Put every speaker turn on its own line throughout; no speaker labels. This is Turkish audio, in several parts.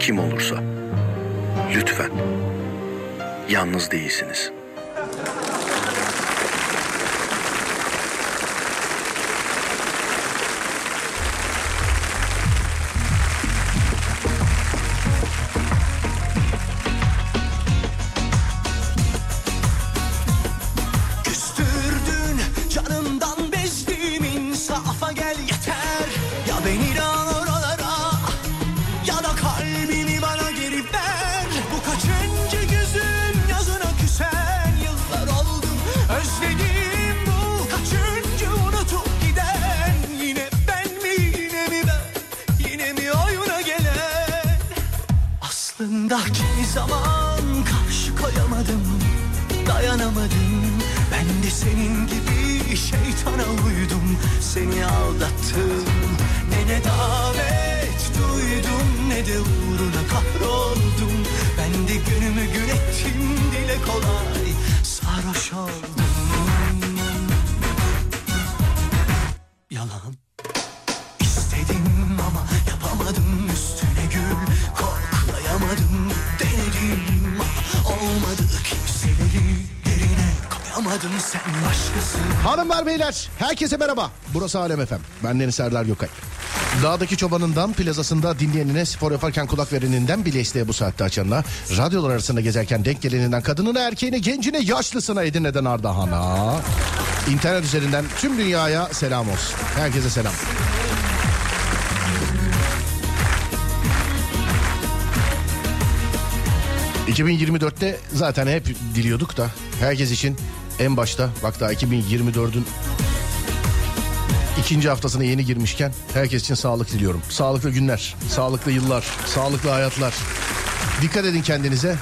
kim olursa lütfen yalnız değilsiniz.
Herkese merhaba. Burası Alem Efem. Ben Deniz Serdar Gökay. Dağdaki çobanından plazasında dinleyenine spor yaparken kulak vereninden bile isteye bu saatte açanına radyolar arasında gezerken denk geleninden kadınına erkeğine gencine yaşlısına Edirne'den Ardahan'a internet üzerinden tüm dünyaya selam olsun. Herkese selam. ...2024'te zaten hep diliyorduk da... ...herkes için en başta... ...bak daha 2024'ün ikinci haftasına yeni girmişken herkes için sağlık diliyorum. Sağlıklı günler, sağlıklı yıllar, sağlıklı hayatlar. Dikkat edin kendinize.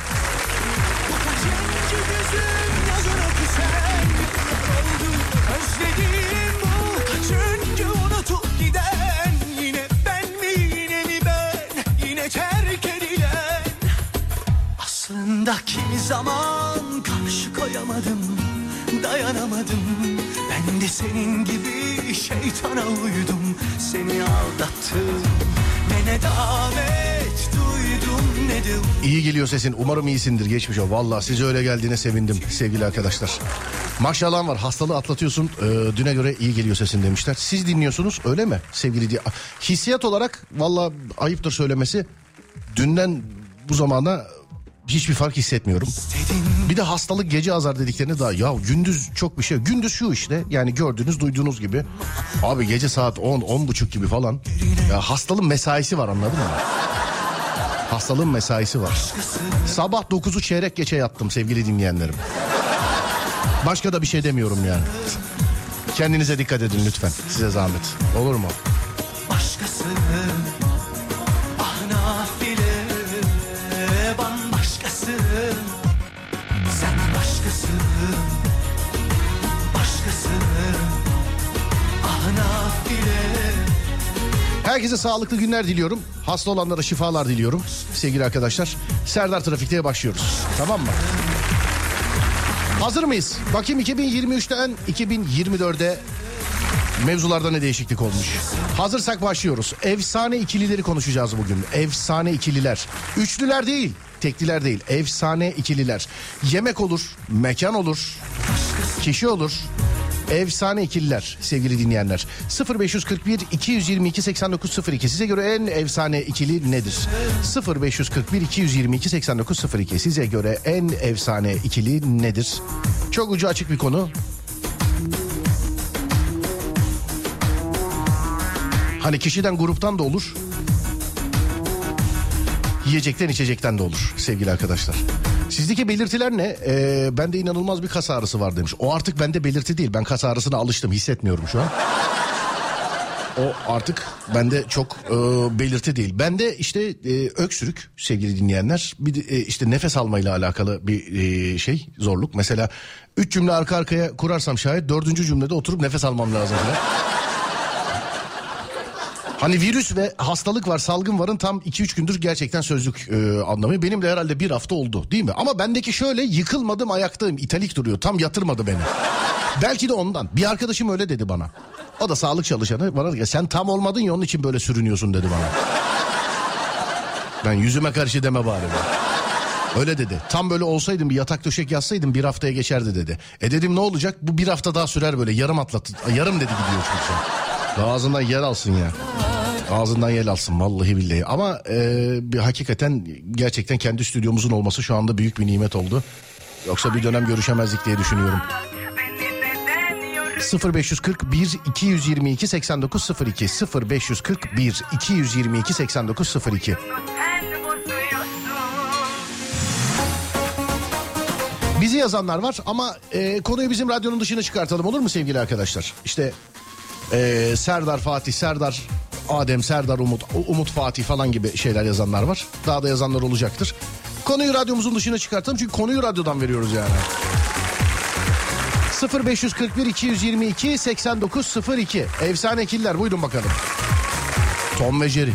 Aslında kimi zaman karşı koyamadım Dayanamadım Ben de senin gibi şeytana uydum Seni aldattım ne davet duydum ne de
İyi geliyor sesin. Umarım iyisindir. Geçmiş o. Valla size öyle geldiğine sevindim sevgili arkadaşlar. Maşallah var. Hastalığı atlatıyorsun. Ee, düne göre iyi geliyor sesin demişler. Siz dinliyorsunuz öyle mi sevgili diye. Hissiyat olarak valla ayıptır söylemesi. Dünden bu zamana hiçbir fark hissetmiyorum. Bir de hastalık gece azar dediklerini daha ya gündüz çok bir şey. Gündüz şu işte yani gördüğünüz duyduğunuz gibi. Abi gece saat 10 10 buçuk gibi falan. Ya hastalığın mesaisi var anladın mı? Hastalığın mesaisi var. Sabah 9'u çeyrek geçe yattım sevgili dinleyenlerim. Başka da bir şey demiyorum yani. Kendinize dikkat edin lütfen. Size zahmet. Olur mu?
başkası
Herkese sağlıklı günler diliyorum. Hasta olanlara şifalar diliyorum. Sevgili arkadaşlar. Serdar Trafik'te başlıyoruz. Tamam mı? Hazır mıyız? Bakayım 2023'ten 2024'e mevzularda ne değişiklik olmuş. Hazırsak başlıyoruz. Efsane ikilileri konuşacağız bugün. Efsane ikililer. Üçlüler değil, tekliler değil. Efsane ikililer. Yemek olur, mekan olur, kişi olur. Efsane ikililer sevgili dinleyenler. 0541 222 8902 size göre en efsane ikili nedir? 0541 222 8902 size göre en efsane ikili nedir? Çok ucu açık bir konu. Hani kişiden gruptan da olur. Yiyecekten içecekten de olur sevgili arkadaşlar. Sizdeki belirtiler ne? Ee, bende inanılmaz bir kas ağrısı var demiş. O artık bende belirti değil. Ben kas ağrısına alıştım hissetmiyorum şu an. O artık bende çok e, belirti değil. Bende işte e, öksürük sevgili dinleyenler. Bir de, e, işte nefes almayla alakalı bir e, şey zorluk. Mesela üç cümle arka arkaya kurarsam şayet dördüncü cümlede oturup nefes almam lazım. Hani virüs ve hastalık var, salgın varın tam 2-3 gündür gerçekten sözlük e, anlamı. Benim de herhalde bir hafta oldu değil mi? Ama bendeki şöyle yıkılmadım ayaktayım, italik duruyor. Tam yatırmadı beni. Belki de ondan. Bir arkadaşım öyle dedi bana. O da sağlık çalışanı. Bana dedi sen tam olmadın ya onun için böyle sürünüyorsun dedi bana. Ben yüzüme karşı deme bari. be. Öyle dedi. Tam böyle olsaydım bir yatak döşek yatsaydım bir haftaya geçerdi dedi. E dedim ne olacak? Bu bir hafta daha sürer böyle yarım atlat. Yarım dedi gidiyor çünkü. Ağzından yer alsın ya. Ağzından yel alsın vallahi billahi. Ama e, bir hakikaten gerçekten kendi stüdyomuzun olması şu anda büyük bir nimet oldu. Yoksa bir dönem görüşemezdik diye düşünüyorum. 0541 222 8902 0541 222 8902 Bizi yazanlar var ama e, konuyu bizim radyonun dışına çıkartalım olur mu sevgili arkadaşlar? İşte e, Serdar Fatih, Serdar Adem, Serdar Umut, Umut Fatih falan gibi şeyler yazanlar var. Daha da yazanlar olacaktır. Konuyu radyomuzun dışına çıkartalım çünkü konuyu radyodan veriyoruz yani. 0541 222 8902 Efsane killer buyurun bakalım. Tom ve Jerry.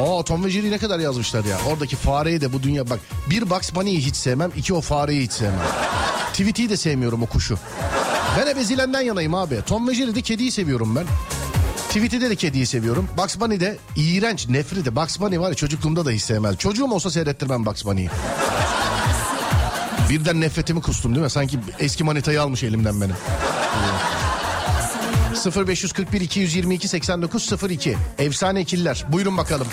Aa Tom ve Jerry ne kadar yazmışlar ya. Oradaki fareyi de bu dünya bak. Bir Bugs Bunny'yi hiç sevmem. iki o fareyi hiç sevmem. Tweety'yi de sevmiyorum o kuşu. Ben hep ezilenden yanayım abi. Tom ve Jerry'de kediyi seviyorum ben. Tweety'de de kediyi seviyorum. Bugs Bunny de iğrenç, nefret de. Bugs Bunny var ya çocukluğumda da hiç sevmez. Çocuğum olsa seyrettirmem Bugs Bunny'yi. Birden nefretimi kustum değil mi? Sanki eski manitayı almış elimden benim. 0541 222 89 02 Efsane ikililer. Buyurun bakalım.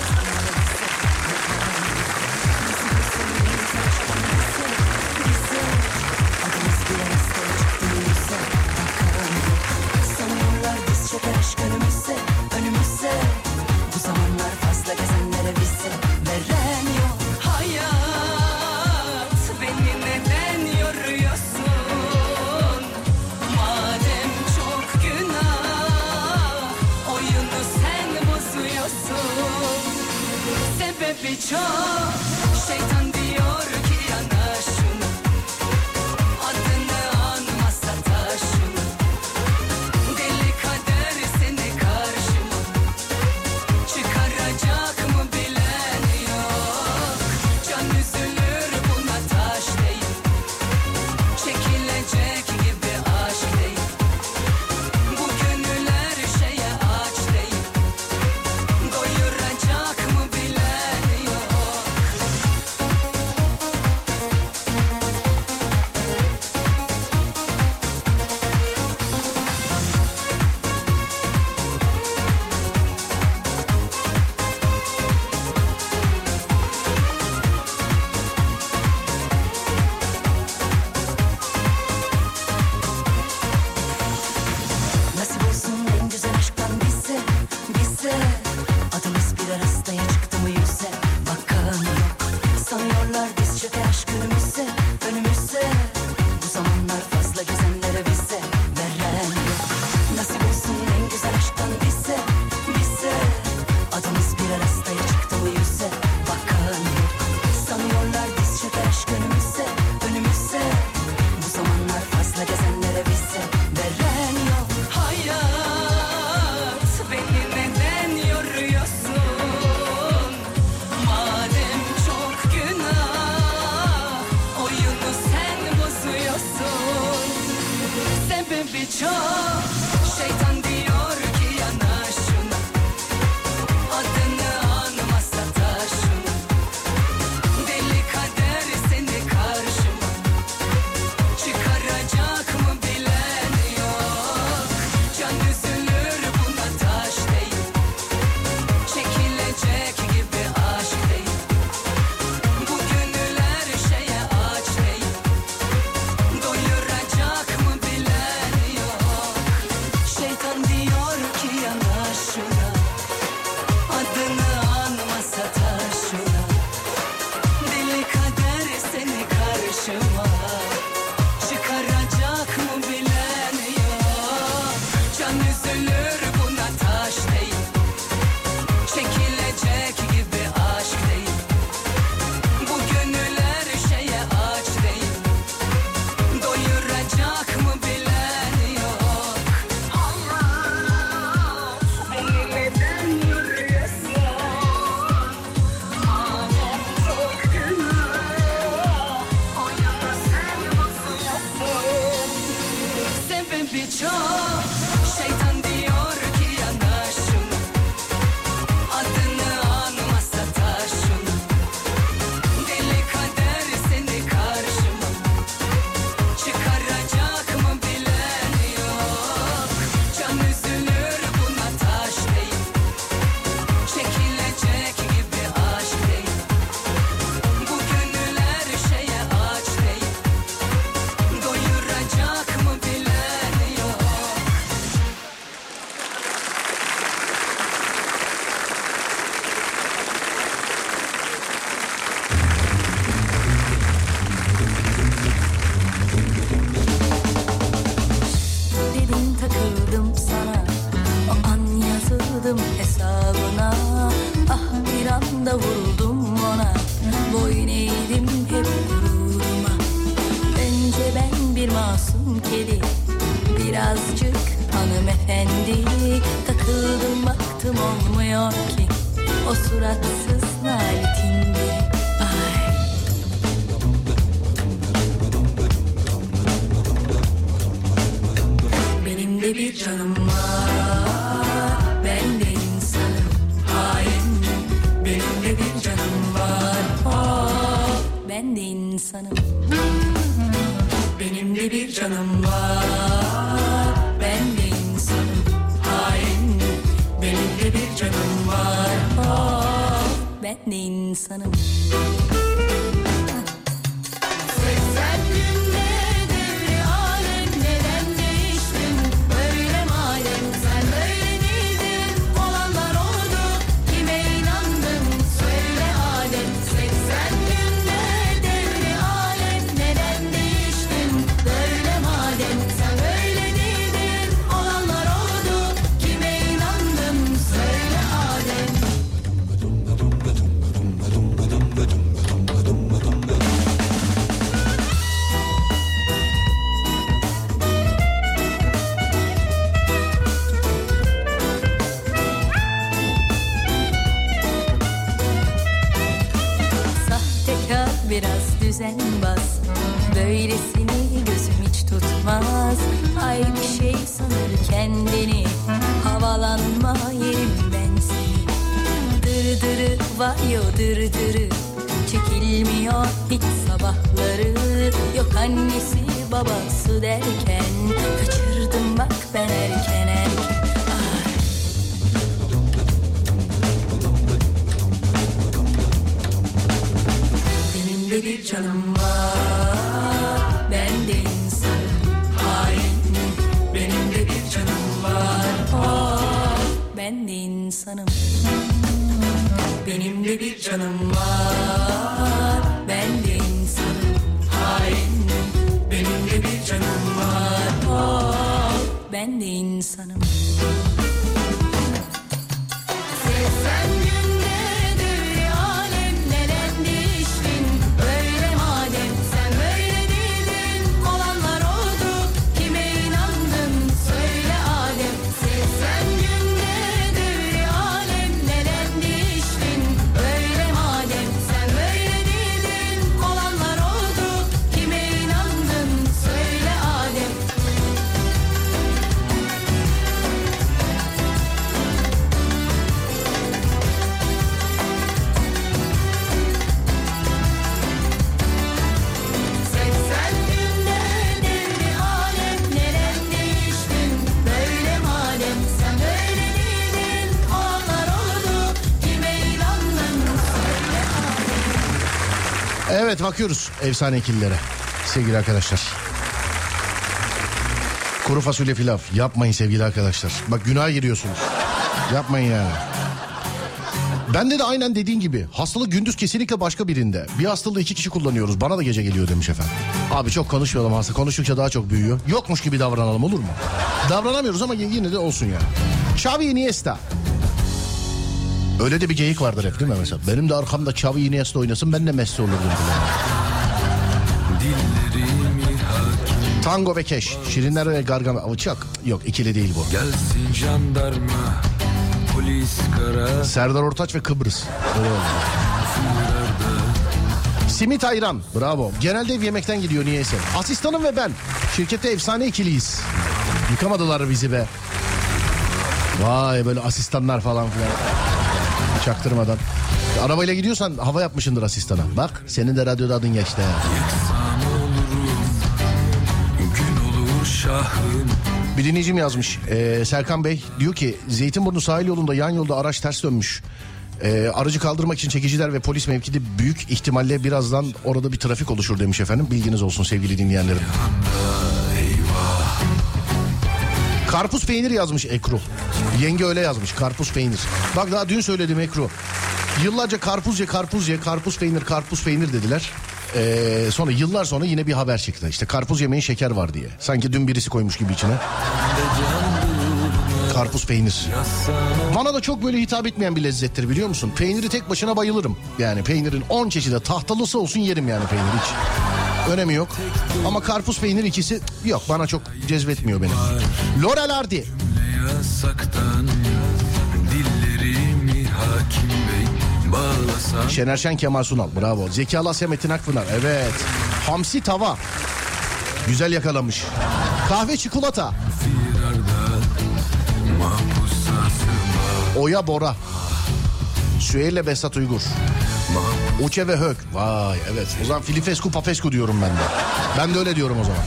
Evet bakıyoruz efsane ikililere sevgili arkadaşlar. Kuru fasulye pilav yapmayın sevgili arkadaşlar. Bak günah giriyorsunuz. Yapmayın yani. Bende de aynen dediğin gibi hastalık gündüz kesinlikle başka birinde. Bir hastalığı iki kişi kullanıyoruz. Bana da gece geliyor demiş efendim. Abi çok konuşmayalım hasta. Konuştukça daha çok büyüyor. Yokmuş gibi davranalım olur mu? Davranamıyoruz ama yine de olsun yani. Xavi Iniesta. Öyle de bir geyik vardır hep değil mi mesela? Benim de arkamda Xavi Iniesta oynasın ben de Messi olurdum. Tango ve Keş. Şirinler ve Gargamel. Çak. Yok ikili değil bu.
gelsin jandarma Polis kara
Serdar Ortaç ve Kıbrıs. Öyle oldu. Simit Ayran. Bravo. Genelde ev yemekten gidiyor niyeyse. Asistanım ve ben. Şirkette efsane ikiliyiz. Yıkamadılar bizi be. Vay böyle asistanlar falan filan. Çaktırmadan. Arabayla gidiyorsan hava yapmışındır asistana. Bak senin de radyoda adın geçti. ha.
Şahın
Bir dinleyicim yazmış. Ee, Serkan Bey diyor ki Zeytinburnu sahil yolunda yan yolda araç ters dönmüş. Ee, aracı kaldırmak için çekiciler ve polis mevkide büyük ihtimalle birazdan orada bir trafik oluşur demiş efendim. Bilginiz olsun sevgili dinleyenlerim. Karpuz peynir yazmış Ekru. Yenge öyle yazmış karpuz peynir. Bak daha dün söyledim Ekru. Yıllarca karpuz ye karpuz ye karpuz peynir karpuz peynir dediler. Ee, sonra yıllar sonra yine bir haber çıktı. İşte karpuz yemeyin şeker var diye. Sanki dün birisi koymuş gibi içine. Karpuz peynir. Bana da çok böyle hitap etmeyen bir lezzettir biliyor musun? Peyniri tek başına bayılırım. Yani peynirin 10 çeşidi tahtalısı olsun yerim yani peynir hiç. Önemi yok. Ama karpuz peynir ikisi yok bana çok cezbetmiyor beni.
Ne yasaktan Dillerimi hakim bey bağlasan
Şener Şen Kemal Sunal bravo. Zeki Alasya Metin Akpınar evet. Hamsi tava. Güzel yakalamış. Kahve çikolata. Oya Bora. Süheyl Besat Uygur. Uçe ve Hök. Vay evet. O zaman Filifescu Papescu diyorum ben de. Ben de öyle diyorum o zaman.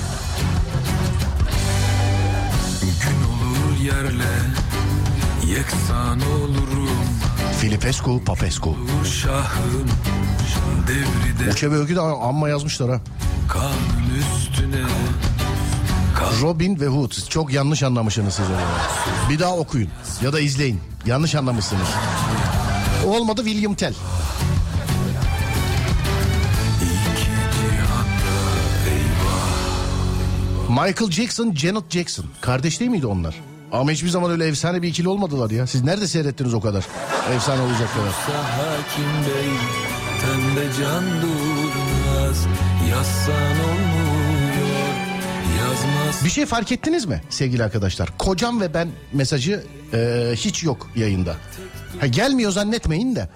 Gün olur yerle Yeksan olurum
Filipescu Papescu.
Şahım Devride
Uçe Hök'ü de amma yazmışlar ha.
üstüne
Robin ve Hood. Çok yanlış anlamışsınız siz onu. Bir daha okuyun ya da izleyin. Yanlış anlamışsınız. Olmadı William Tell. Michael Jackson, Janet Jackson. Kardeş değil miydi onlar? Ama hiçbir zaman öyle efsane bir ikili olmadılar ya. Siz nerede seyrettiniz o kadar? Efsane olacak kadar.
Hakim bey Tende can durmaz Yazsan olmuyor Yazmaz
Bir şey fark ettiniz mi sevgili arkadaşlar? Kocam ve ben mesajı e, hiç yok yayında. Ha, gelmiyor zannetmeyin de.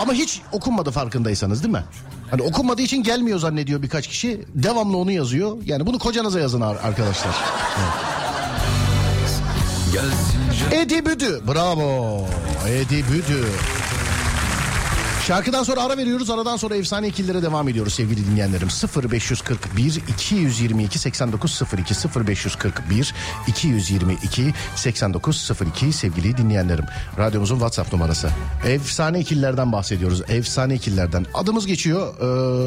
Ama hiç okunmadı farkındaysanız değil mi? Hani okunmadığı için gelmiyor zannediyor birkaç kişi. Devamlı onu yazıyor. Yani bunu kocanıza yazın ar- arkadaşlar.
Gelsin can
Edi Büdü. Bravo. Edi Büdü. Şarkıdan sonra ara veriyoruz. Aradan sonra efsane ikililere devam ediyoruz sevgili dinleyenlerim. 0541 222 8902 0541 222 8902 sevgili dinleyenlerim. Radyomuzun WhatsApp numarası. Efsane ikililerden bahsediyoruz. Efsane ikililerden. Adımız geçiyor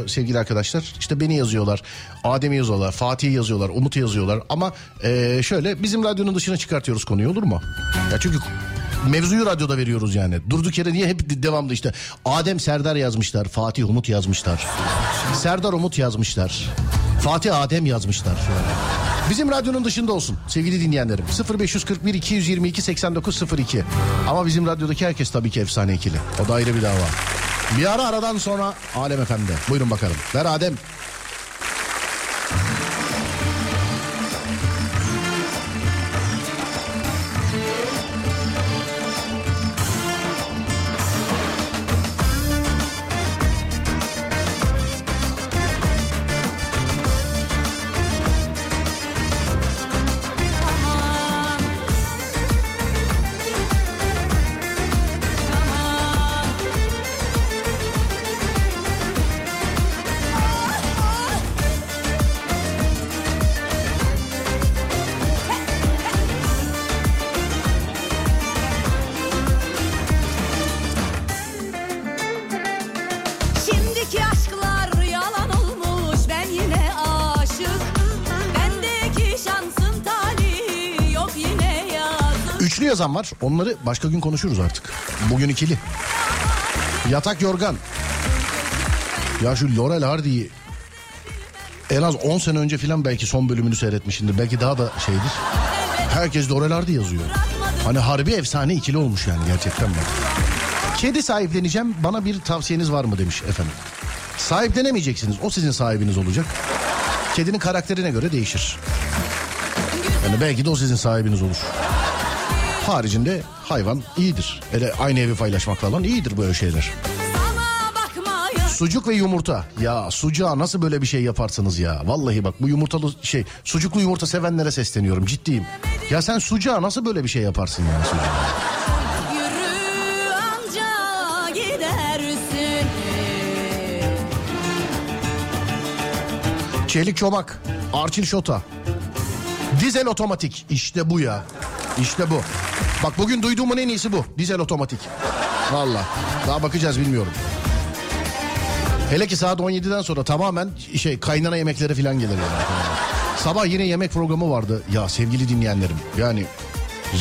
ee, sevgili arkadaşlar. İşte beni yazıyorlar. Adem'i yazıyorlar. Fatih'i yazıyorlar. Umut'u yazıyorlar. Ama ee, şöyle bizim radyonun dışına çıkartıyoruz konuyu olur mu? Ya çünkü Mevzuyu radyoda veriyoruz yani. Durduk yere niye hep devamlı işte Adem Serdar yazmışlar, Fatih Umut yazmışlar. Serdar Umut yazmışlar. Fatih Adem yazmışlar. Bizim radyonun dışında olsun sevgili dinleyenlerim. 0541 222 8902. Ama bizim radyodaki herkes tabii ki efsane ikili. O da ayrı bir dava. Bir ara aradan sonra Alem Efendi. Buyurun bakalım. Ver Adem. Yazan var. Onları başka gün konuşuruz artık. Bugün ikili. Yatak yorgan. Ya şu Laurel Hardy'yi en az 10 sene önce falan belki son bölümünü seyretmişindir. Belki daha da şeydir. Herkes Laurel Hardy yazıyor. Hani harbi efsane ikili olmuş yani gerçekten bak. Kedi sahipleneceğim bana bir tavsiyeniz var mı demiş efendim. Sahiplenemeyeceksiniz. O sizin sahibiniz olacak. Kedinin karakterine göre değişir. Yani belki de o sizin sahibiniz olur. Haricinde hayvan iyidir. Hele aynı evi paylaşmak falan iyidir böyle şeyler. Sucuk ve yumurta. Ya sucuğa nasıl böyle bir şey yaparsınız ya? Vallahi bak bu yumurtalı şey sucuklu yumurta sevenlere sesleniyorum ciddiyim. Ya sen sucuğa nasıl böyle bir şey yaparsın ya sucuğa? Çelik çomak, Arçil şota. Dizel otomatik işte bu ya. İşte bu. Bak bugün duyduğumun en iyisi bu. Dizel otomatik. Valla. Daha bakacağız bilmiyorum. Hele ki saat 17'den sonra tamamen şey kaynana yemekleri falan gelir yani. Sabah yine yemek programı vardı. Ya sevgili dinleyenlerim yani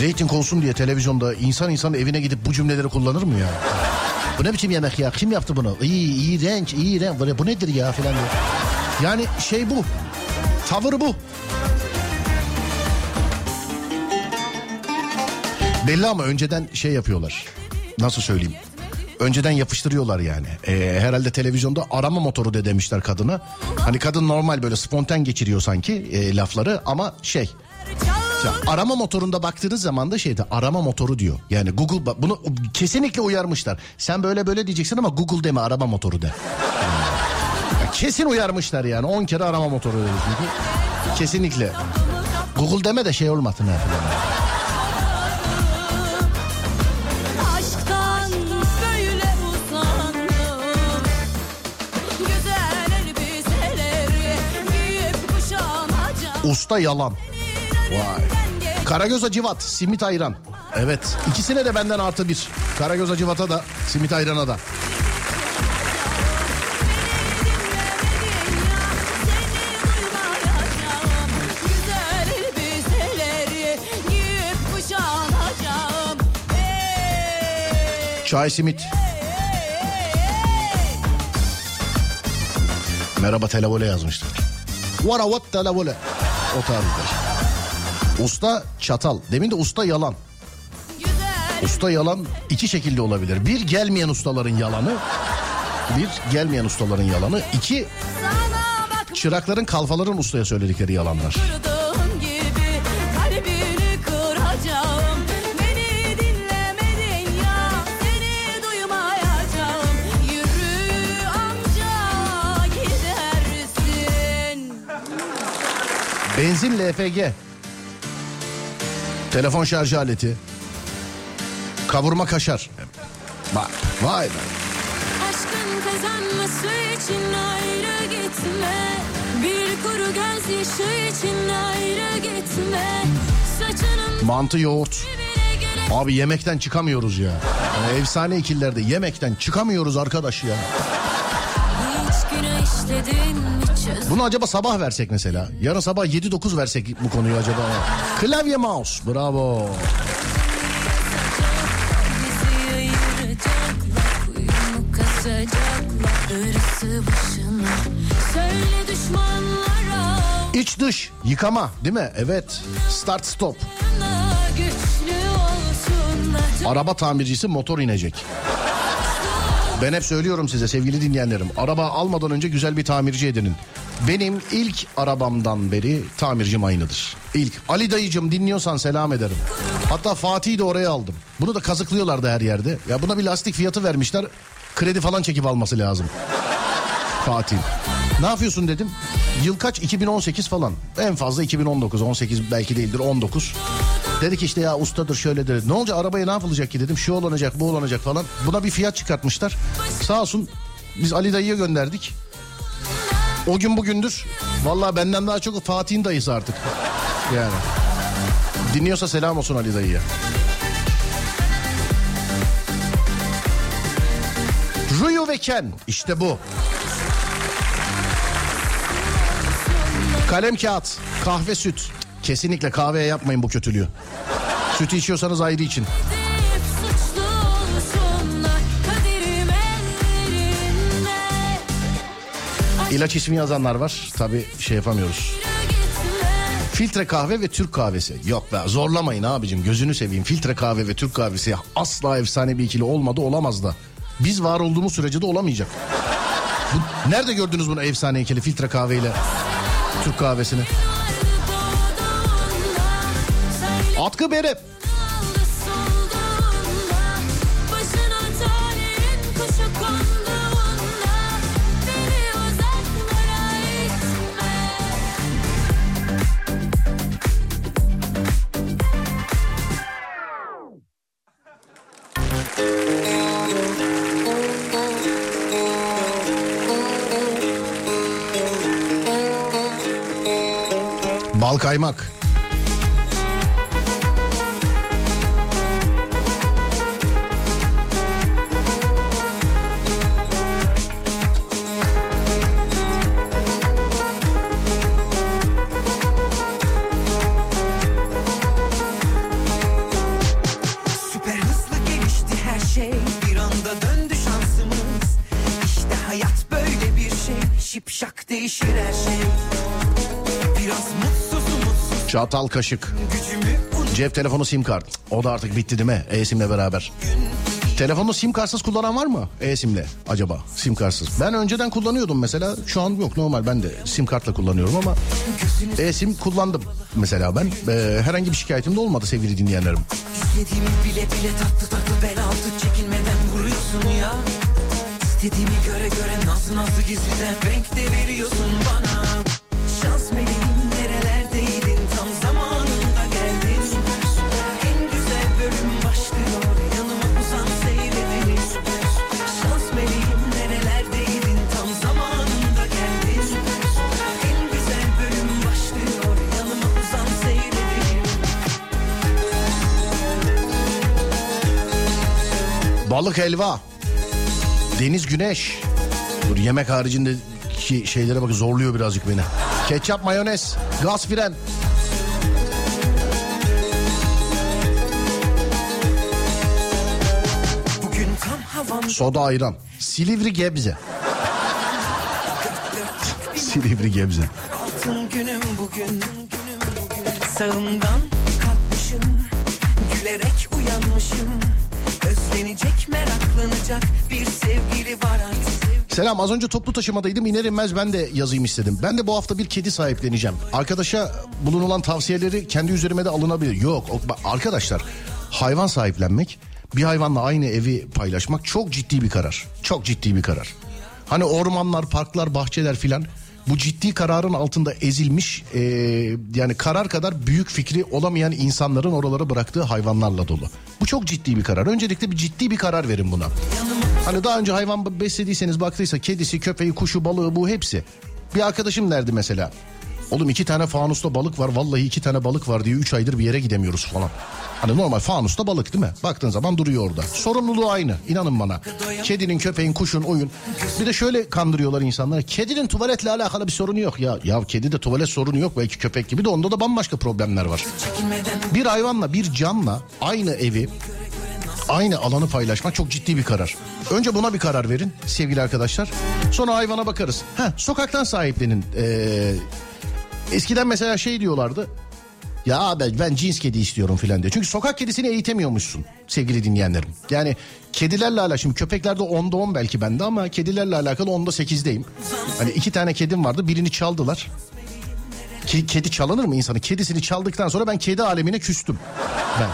reyting olsun diye televizyonda insan insan evine gidip bu cümleleri kullanır mı ya? Bu ne biçim yemek ya? Kim yaptı bunu? İyi, iğrenç, iğrenç. Bu ne- Bu nedir ya falan diye. Yani şey bu. Tavır bu. Belli ama önceden şey yapıyorlar. Nasıl söyleyeyim? Önceden yapıştırıyorlar yani. Ee, herhalde televizyonda arama motoru de demişler kadına. Hani kadın normal böyle spontan geçiriyor sanki e, lafları ama şey. Arama motorunda baktığınız zaman da şeyde arama motoru diyor. Yani Google bunu kesinlikle uyarmışlar. Sen böyle böyle diyeceksin ama Google deme arama motoru de. Yani. Ya kesin uyarmışlar yani 10 kere arama motoru dedi. Kesinlikle. Google deme de şey olmasın ha Usta yalan. Vay. Karagöz Acıvat, simit ayran. Evet. ikisine de benden artı bir. Karagöz Acıvat'a da, simit ayrana da. Çay simit. Merhaba televole yazmışlar. Vara what televole. O tarzda. Usta çatal. Demin de usta yalan. Usta yalan iki şekilde olabilir. Bir gelmeyen ustaların yalanı. Bir gelmeyen ustaların yalanı. İki çırakların kalfaların ustaya söyledikleri yalanlar. Benzin LPG. Telefon şarj aleti. Kavurma kaşar. Bak vay be.
Aşkın kazanması için ayrı gitme Bir kuru gözyaşı için ayrı gitme Saçının
Mantı yoğurt. Abi yemekten çıkamıyoruz ya. Yani efsane ikillerde yemekten çıkamıyoruz arkadaş ya.
Hiç günah işledin mi
Bunu acaba sabah versek mesela. Yarın sabah 7-9 versek bu konuyu acaba. Klavye mouse. Bravo. İç dış yıkama değil mi? Evet. Start stop. Araba tamircisi motor inecek. Ben hep söylüyorum size sevgili dinleyenlerim. Araba almadan önce güzel bir tamirci edinin. Benim ilk arabamdan beri tamircim aynıdır. İlk. Ali dayıcım dinliyorsan selam ederim. Hatta Fatih'i de oraya aldım. Bunu da kazıklıyorlardı her yerde. Ya buna bir lastik fiyatı vermişler. Kredi falan çekip alması lazım. Fatih. Ne yapıyorsun dedim. Yıl kaç? 2018 falan. En fazla 2019. 18 belki değildir 19. Dedi ki işte ya ustadır şöyle dedi. Ne olacak arabaya ne yapılacak ki dedim. Şu olacak bu olacak falan. Buna bir fiyat çıkartmışlar. Sağ olsun biz Ali dayıya gönderdik. O gün bugündür. Vallahi benden daha çok Fatih'in dayısı artık. Yani. Dinliyorsa selam olsun Ali dayıya. Ruyu ve Ken işte bu. Kalem kağıt, kahve süt. Kesinlikle kahveye yapmayın bu kötülüğü. Sütü içiyorsanız ayrı için. İlaç ismi yazanlar var. Tabi şey yapamıyoruz. Filtre kahve ve Türk kahvesi. Yok be zorlamayın abicim gözünü seveyim. Filtre kahve ve Türk kahvesi asla efsane bir ikili olmadı olamaz da. Biz var olduğumuz sürece de olamayacak. Bu, nerede gördünüz bunu efsane ikili filtre kahveyle Türk kahvesini? Atkı bere. Kaymak. Çatal kaşık. Cep telefonu sim kart. O da artık bitti değil mi? E-simle beraber. Telefonu sim kartsız kullanan var mı? E-simle acaba sim kartsız. Ben önceden kullanıyordum mesela. Şu an yok normal ben de sim kartla kullanıyorum ama e-sim kullandım mesela ben. Ee, herhangi bir şikayetim de olmadı sevgili dinleyenlerim.
İstediğimi bile bile tatlı tatlı bel altı çekinmeden vuruyorsun ya İstediğimi göre göre nazlı nazlı gizliden renk de veriyorsun bana
Balık helva. Deniz güneş. Dur yemek haricindeki şeylere bak zorluyor birazcık beni. Ketçap mayonez. Gaz fren.
Bugün tam havam
Soda ayran. Silivri Gebze. Silivri Gebze.
altın günüm bugün Sağımdan kalkmışım Özlenecek meraklanacak bir sevgili var artık
Selam az önce toplu taşımadaydım iner inmez ben de yazayım istedim. Ben de bu hafta bir kedi sahipleneceğim. Arkadaşa bulunulan tavsiyeleri kendi üzerime de alınabilir. Yok arkadaşlar hayvan sahiplenmek bir hayvanla aynı evi paylaşmak çok ciddi bir karar. Çok ciddi bir karar. Hani ormanlar, parklar, bahçeler filan bu ciddi kararın altında ezilmiş e, yani karar kadar büyük fikri olamayan insanların oralara bıraktığı hayvanlarla dolu. Bu çok ciddi bir karar. Öncelikle bir ciddi bir karar verin buna. Hani daha önce hayvan beslediyseniz baktıysa kedisi, köpeği, kuşu, balığı bu hepsi. Bir arkadaşım derdi mesela. Oğlum iki tane fanusta balık var vallahi iki tane balık var diye üç aydır bir yere gidemiyoruz falan. Hani normal fanusta balık değil mi? Baktığın zaman duruyor orada. Sorumluluğu aynı inanın bana. Kedinin, köpeğin, kuşun, oyun. Bir de şöyle kandırıyorlar insanları. Kedinin tuvaletle alakalı bir sorunu yok. Ya ya kedi de tuvalet sorunu yok belki köpek gibi de onda da bambaşka problemler var. Bir hayvanla bir canla aynı evi aynı alanı paylaşmak çok ciddi bir karar. Önce buna bir karar verin sevgili arkadaşlar. Sonra hayvana bakarız. Ha sokaktan sahiplenin. Ee, eskiden mesela şey diyorlardı. Ya abi ben cins kedi istiyorum filan diye. Çünkü sokak kedisini eğitemiyormuşsun sevgili dinleyenlerim. Yani kedilerle alakalı şimdi köpeklerde onda on belki bende ama kedilerle alakalı onda sekizdeyim. Hani iki tane kedim vardı birini çaldılar. Ki, kedi çalınır mı insanın? Kedisini çaldıktan sonra ben kedi alemine küstüm. Ben.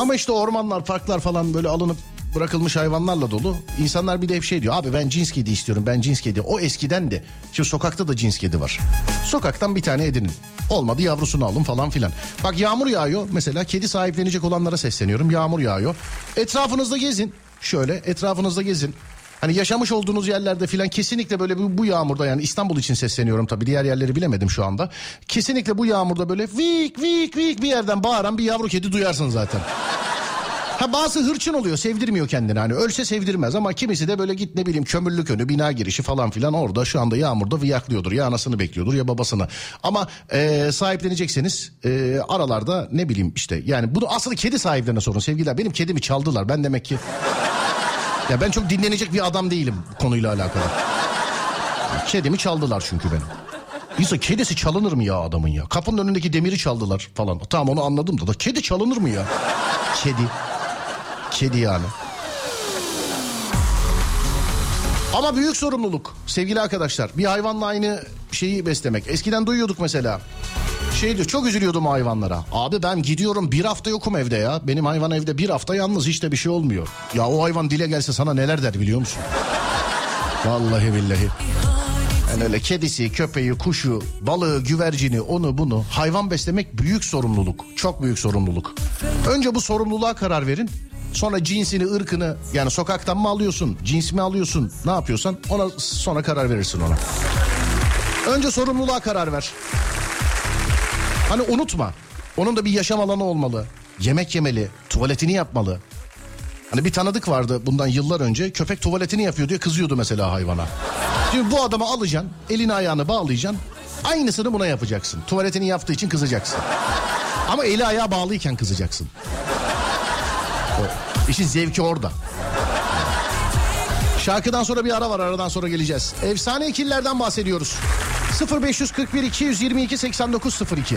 Ama işte ormanlar, parklar falan böyle alınıp bırakılmış hayvanlarla dolu. İnsanlar bir de hep şey diyor. Abi ben cins kedi istiyorum. Ben cins kedi. O eskiden de. Şimdi sokakta da cins kedi var. Sokaktan bir tane edinin. Olmadı yavrusunu alın falan filan. Bak yağmur yağıyor. Mesela kedi sahiplenecek olanlara sesleniyorum. Yağmur yağıyor. Etrafınızda gezin. Şöyle etrafınızda gezin. Hani yaşamış olduğunuz yerlerde filan kesinlikle böyle bu, bu yağmurda yani İstanbul için sesleniyorum tabii diğer yerleri bilemedim şu anda. Kesinlikle bu yağmurda böyle vik vik vik bir yerden bağıran bir yavru kedi duyarsın zaten. Ha bazı hırçın oluyor sevdirmiyor kendini hani ölse sevdirmez ama kimisi de böyle git ne bileyim kömürlük önü bina girişi falan filan orada şu anda yağmurda viyaklıyordur ya anasını bekliyordur ya babasını ama e, sahiplenecekseniz e, aralarda ne bileyim işte yani bunu aslında kedi sahiplerine sorun sevgiler benim kedimi çaldılar ben demek ki ya ben çok dinlenecek bir adam değilim konuyla alakalı kedimi çaldılar çünkü benim. İnsan kedisi çalınır mı ya adamın ya? Kapının önündeki demiri çaldılar falan. Tamam onu anladım da, da kedi çalınır mı ya? Kedi. Kedi yani. Ama büyük sorumluluk sevgili arkadaşlar. Bir hayvanla aynı şeyi beslemek. Eskiden duyuyorduk mesela. Şey diyor çok üzülüyordum hayvanlara. Abi ben gidiyorum bir hafta yokum evde ya. Benim hayvan evde bir hafta yalnız hiç de bir şey olmuyor. Ya o hayvan dile gelse sana neler der biliyor musun? Vallahi billahi. Yani öyle kedisi, köpeği, kuşu, balığı, güvercini, onu bunu hayvan beslemek büyük sorumluluk. Çok büyük sorumluluk. Önce bu sorumluluğa karar verin. Sonra cinsini, ırkını yani sokaktan mı alıyorsun, cins mi alıyorsun, ne yapıyorsan ona sonra karar verirsin ona. Önce sorumluluğa karar ver. Hani unutma. Onun da bir yaşam alanı olmalı. Yemek yemeli, tuvaletini yapmalı. Hani bir tanıdık vardı bundan yıllar önce köpek tuvaletini yapıyor diye kızıyordu mesela hayvana. Şimdi bu adamı alacaksın, elini ayağını bağlayacaksın. Aynısını buna yapacaksın. Tuvaletini yaptığı için kızacaksın. Ama eli ayağı bağlıyken kızacaksın. İşin zevki orada. Şarkıdan sonra bir ara var aradan sonra geleceğiz. Efsane ikililerden bahsediyoruz.
0541 222 8902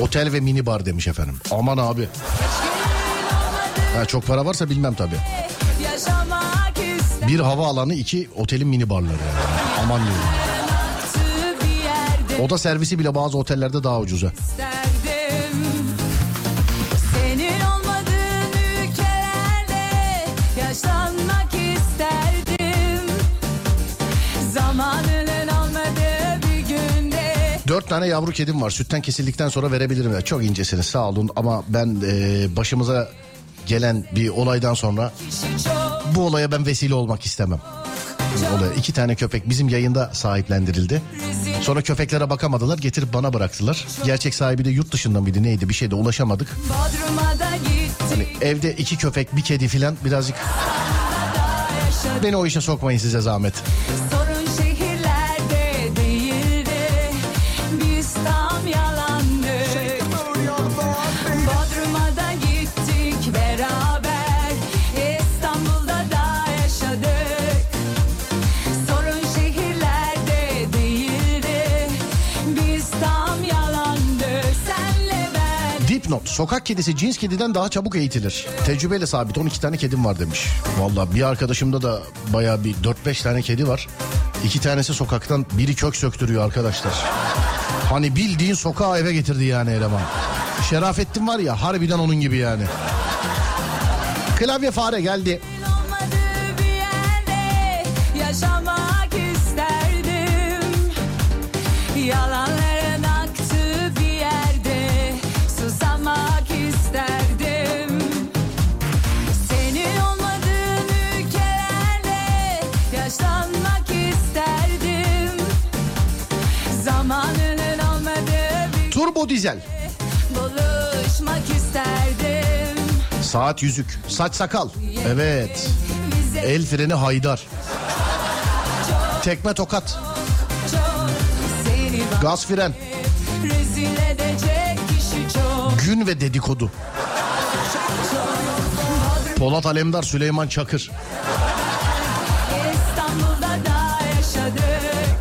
Otel ve mini bar demiş efendim. Aman abi. Ha, çok para varsa bilmem tabii. Bir hava alanı iki otelin mini barları. Yani. Aman diyeyim. Oda servisi bile bazı otellerde daha ucuza.
yaşlanmak isterdim Zamanının bir günde
Dört tane yavru kedim var. Sütten kesildikten sonra verebilirim. Ya, Çok incesiniz sağ olun ama ben e, başımıza gelen bir olaydan sonra bu olaya ben vesile olmak istemem. Olaya. İki tane köpek bizim yayında sahiplendirildi. Sonra köpeklere bakamadılar getirip bana bıraktılar. Gerçek sahibi de yurt dışında mıydı neydi bir şeyde ulaşamadık.
Gittik
Evde iki köpek bir kedi filan birazcık beni o işe sokmayın size zahmet. Sokak kedisi cins kediden daha çabuk eğitilir. Tecrübeyle sabit 12 tane kedim var demiş. Valla bir arkadaşımda da baya bir 4-5 tane kedi var. İki tanesi sokaktan biri kök söktürüyor arkadaşlar. Hani bildiğin sokağa eve getirdi yani eleman. Şerafettin var ya harbiden onun gibi yani. Klavye fare geldi. yaşamak isterdim Yalanların isterdim
Saat yüzük. Saç sakal. Evet. El freni haydar. Tekme tokat. Gaz fren. Gün ve dedikodu. Polat Alemdar, Süleyman Çakır.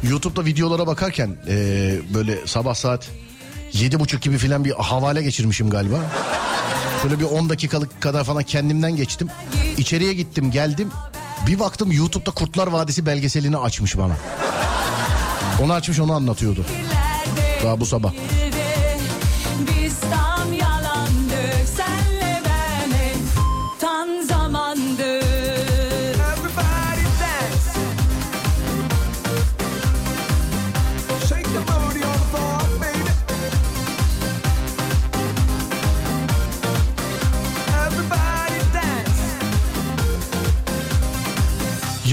YouTube'da videolara bakarken eee, böyle sabah saat yedi buçuk gibi filan bir havale geçirmişim galiba. Şöyle bir 10 dakikalık kadar falan kendimden geçtim. İçeriye gittim geldim. Bir baktım YouTube'da Kurtlar Vadisi belgeselini açmış bana. Onu açmış onu anlatıyordu. Daha bu sabah.
Biz tam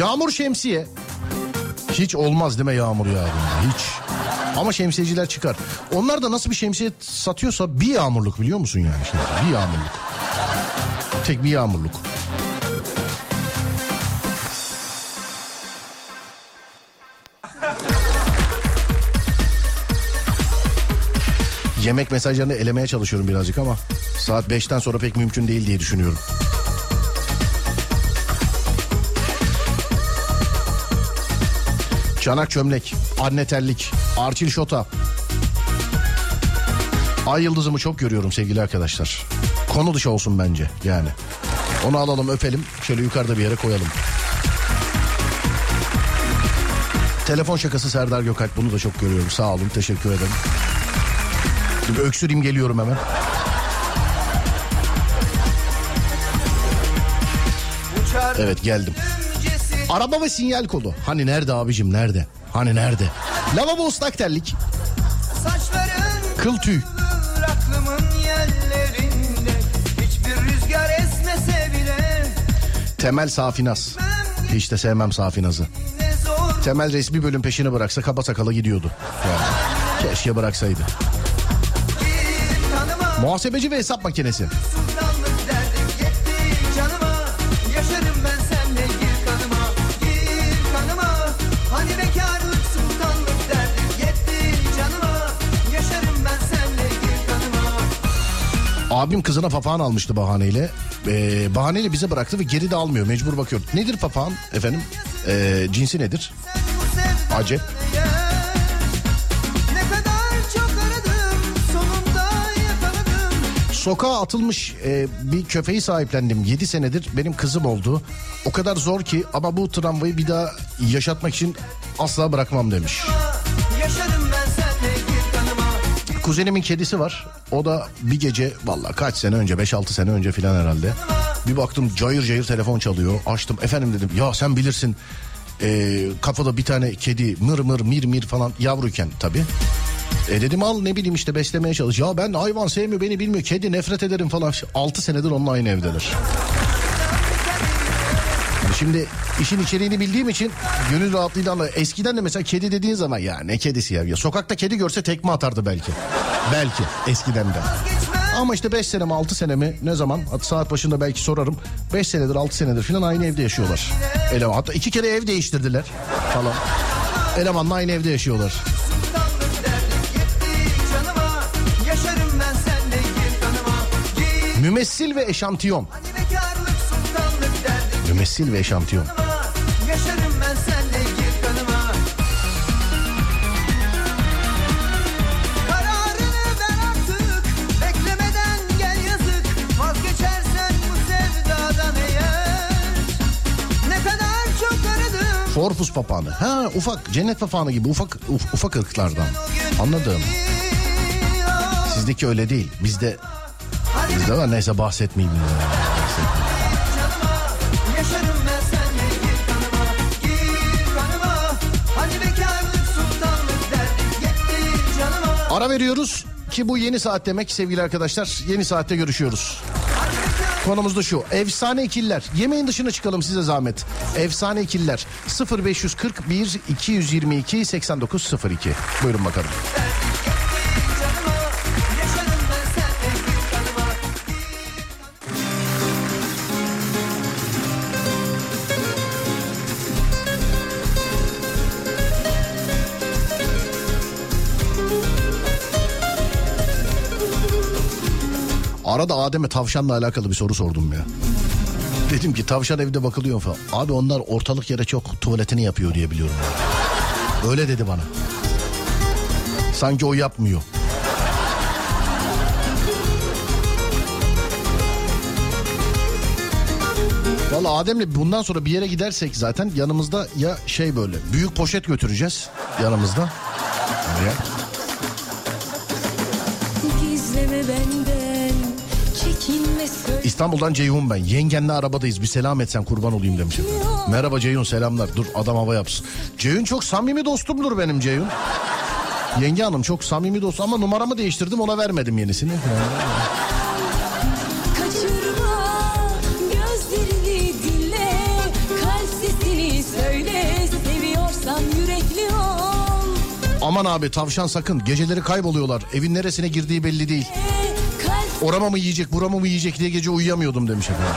Yağmur şemsiye. Hiç olmaz mi yağmur yağdığında? Hiç. Ama şemsiyeciler çıkar. Onlar da nasıl bir şemsiye satıyorsa bir yağmurluk biliyor musun yani? Şimdi? Bir yağmurluk. Tek bir yağmurluk. Yemek mesajlarını elemeye çalışıyorum birazcık ama saat 5'ten sonra pek mümkün değil diye düşünüyorum. Çanak çömlek, anne terlik, Arçil şota. Ay yıldızımı çok görüyorum sevgili arkadaşlar. Konu dışı olsun bence yani. Onu alalım öpelim şöyle yukarıda bir yere koyalım. Telefon şakası Serdar Gökalp bunu da çok görüyorum. Sağ olun teşekkür ederim. Bir öksüreyim geliyorum hemen. Evet geldim. Araba ve sinyal kolu. Hani nerede abicim nerede? Hani nerede? Lavabo ıslak terlik.
Saçların
Kıl tüy. Temel Safinaz. Hiç de sevmem Safinaz'ı. Temel resmi bölüm peşine bıraksa kaba sakala gidiyordu. Yani keşke bıraksaydı. Muhasebeci ve hesap makinesi. Abim kızına papağan almıştı bahaneyle. Ee, bahaneyle bize bıraktı ve geri de almıyor. Mecbur bakıyor. Nedir papağan efendim? Ee, cinsi nedir? Acep. Sokağa atılmış e, bir köpeği sahiplendim. 7 senedir benim kızım oldu. O kadar zor ki ama bu travmayı bir daha yaşatmak için asla bırakmam demiş. Kuzenimin kedisi var. O da bir gece valla kaç sene önce 5-6 sene önce filan herhalde. Bir baktım cayır cayır telefon çalıyor. Açtım efendim dedim ya sen bilirsin. e, kafada bir tane kedi mır mır mir mir falan yavruyken tabii. E dedim al ne bileyim işte beslemeye çalış. Ya ben hayvan sevmiyor beni bilmiyor. Kedi nefret ederim falan. 6 senedir onunla aynı evdeler. Şimdi işin içeriğini bildiğim için gönül rahatlığıyla anla. Eskiden de mesela kedi dediğin zaman ya ne kedisi ya. ya sokakta kedi görse tekme atardı belki. Belki eskiden de. Ama işte 5 sene mi 6 sene mi ne zaman saat başında belki sorarım 5 senedir 6 senedir falan aynı evde yaşıyorlar. Eleman hatta iki kere ev değiştirdiler falan. Elemanla aynı evde yaşıyorlar.
Canıma
Mümessil ve eşantiyon. Mümessil ve
aradım
Forpus papağanı. Ha ufak cennet papağanı gibi ufak uf- ufak ırklardan. Anladım. Sizdeki öyle değil. Bizde bizde var neyse bahsetmeyeyim. ya. Ara veriyoruz ki bu yeni saat demek sevgili arkadaşlar. Yeni saatte görüşüyoruz. Konumuz da şu. Efsane ikiller. Yemeğin dışına çıkalım size zahmet. Efsane ikiller. 0541 222 8902. Buyurun bakalım. Arada Adem'e tavşanla alakalı bir soru sordum ya. Dedim ki tavşan evde bakılıyor falan. Abi onlar ortalık yere çok tuvaletini yapıyor diye biliyorum. Öyle dedi bana. Sanki o yapmıyor. Valla Adem'le bundan sonra bir yere gidersek zaten yanımızda ya şey böyle büyük poşet götüreceğiz yanımızda. Ya. İstanbul'dan Ceyhun ben. Yengenle arabadayız. Bir selam etsen kurban olayım demiş. efendim. Merhaba Ceyhun selamlar. Dur adam hava yapsın. Ceyhun çok samimi dostumdur benim Ceyhun. Yenge hanım çok samimi dost ama numaramı değiştirdim ona vermedim yenisini. Aman abi tavşan sakın geceleri kayboluyorlar. Evin neresine girdiği belli değil. Orama mı yiyecek burama mı yiyecek diye gece uyuyamıyordum demiş efendim.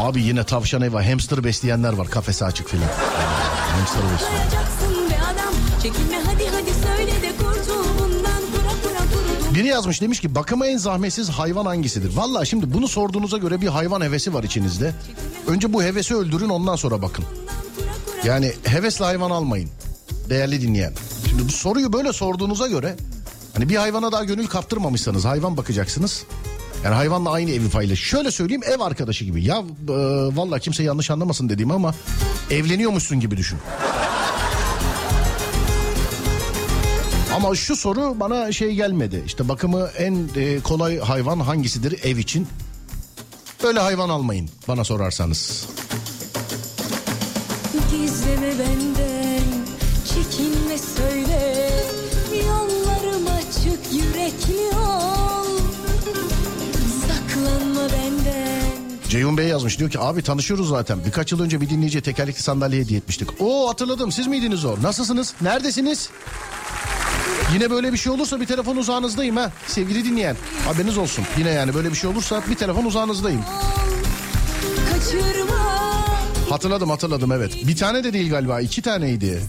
Abi yine tavşan ev var. Hamster besleyenler var kafesi açık filan. Hamster besliyor. Biri yazmış demiş ki bakıma en zahmetsiz hayvan hangisidir? Valla şimdi bunu sorduğunuza göre bir hayvan hevesi var içinizde. Önce bu hevesi öldürün ondan sonra bakın. Yani hevesle hayvan almayın. Değerli dinleyen. Şimdi bu soruyu böyle sorduğunuza göre hani bir hayvana daha gönül kaptırmamışsanız hayvan bakacaksınız. Yani hayvanla aynı evi paylaş. Şöyle söyleyeyim ev arkadaşı gibi. Ya e, valla kimse yanlış anlamasın dediğim ama evleniyormuşsun gibi düşün. Ama şu soru bana şey gelmedi. İşte bakımı en e, kolay hayvan hangisidir ev için? Böyle hayvan almayın bana sorarsanız.
Gizleme benden Çekinme söyle
Ceyhun Bey yazmış diyor ki abi tanışıyoruz zaten. Birkaç yıl önce bir dinleyiciye tekerlekli sandalye hediye etmiştik. Oo hatırladım siz miydiniz o? Nasılsınız? Neredesiniz? Yine böyle bir şey olursa bir telefon uzağınızdayım ha. Sevgili dinleyen haberiniz olsun. Yine yani böyle bir şey olursa bir telefon uzağınızdayım. Hatırladım hatırladım evet. Bir tane de değil galiba iki taneydi.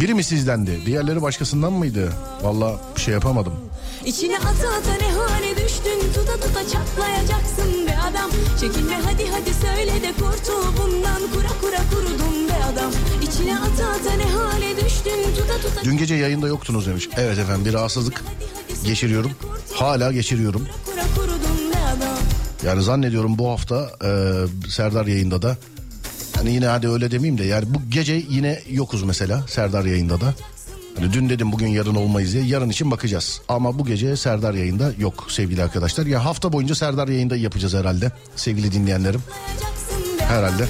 Biri mi sizdendi? Diğerleri başkasından mıydı? Valla bir şey yapamadım.
İçine ata ata ne hale düştün Tuta tuta çatlayacaksın adam Çekinme hadi hadi söyle de kurtul bundan Kura kura kurudum be adam İçine ata ata ne hale düştün Tuta tuta
Dün gece yayında yoktunuz demiş. Evet efendim bir rahatsızlık geçiriyorum. Hala geçiriyorum. Yani zannediyorum bu hafta e, Serdar yayında da hani yine hadi öyle demeyeyim de yani bu gece yine yokuz mesela Serdar yayında da. Hani dün dedim bugün yarın olmayız diye yarın için bakacağız. Ama bu gece Serdar yayında yok sevgili arkadaşlar. Ya hafta boyunca Serdar yayında yapacağız herhalde sevgili dinleyenlerim. Herhalde.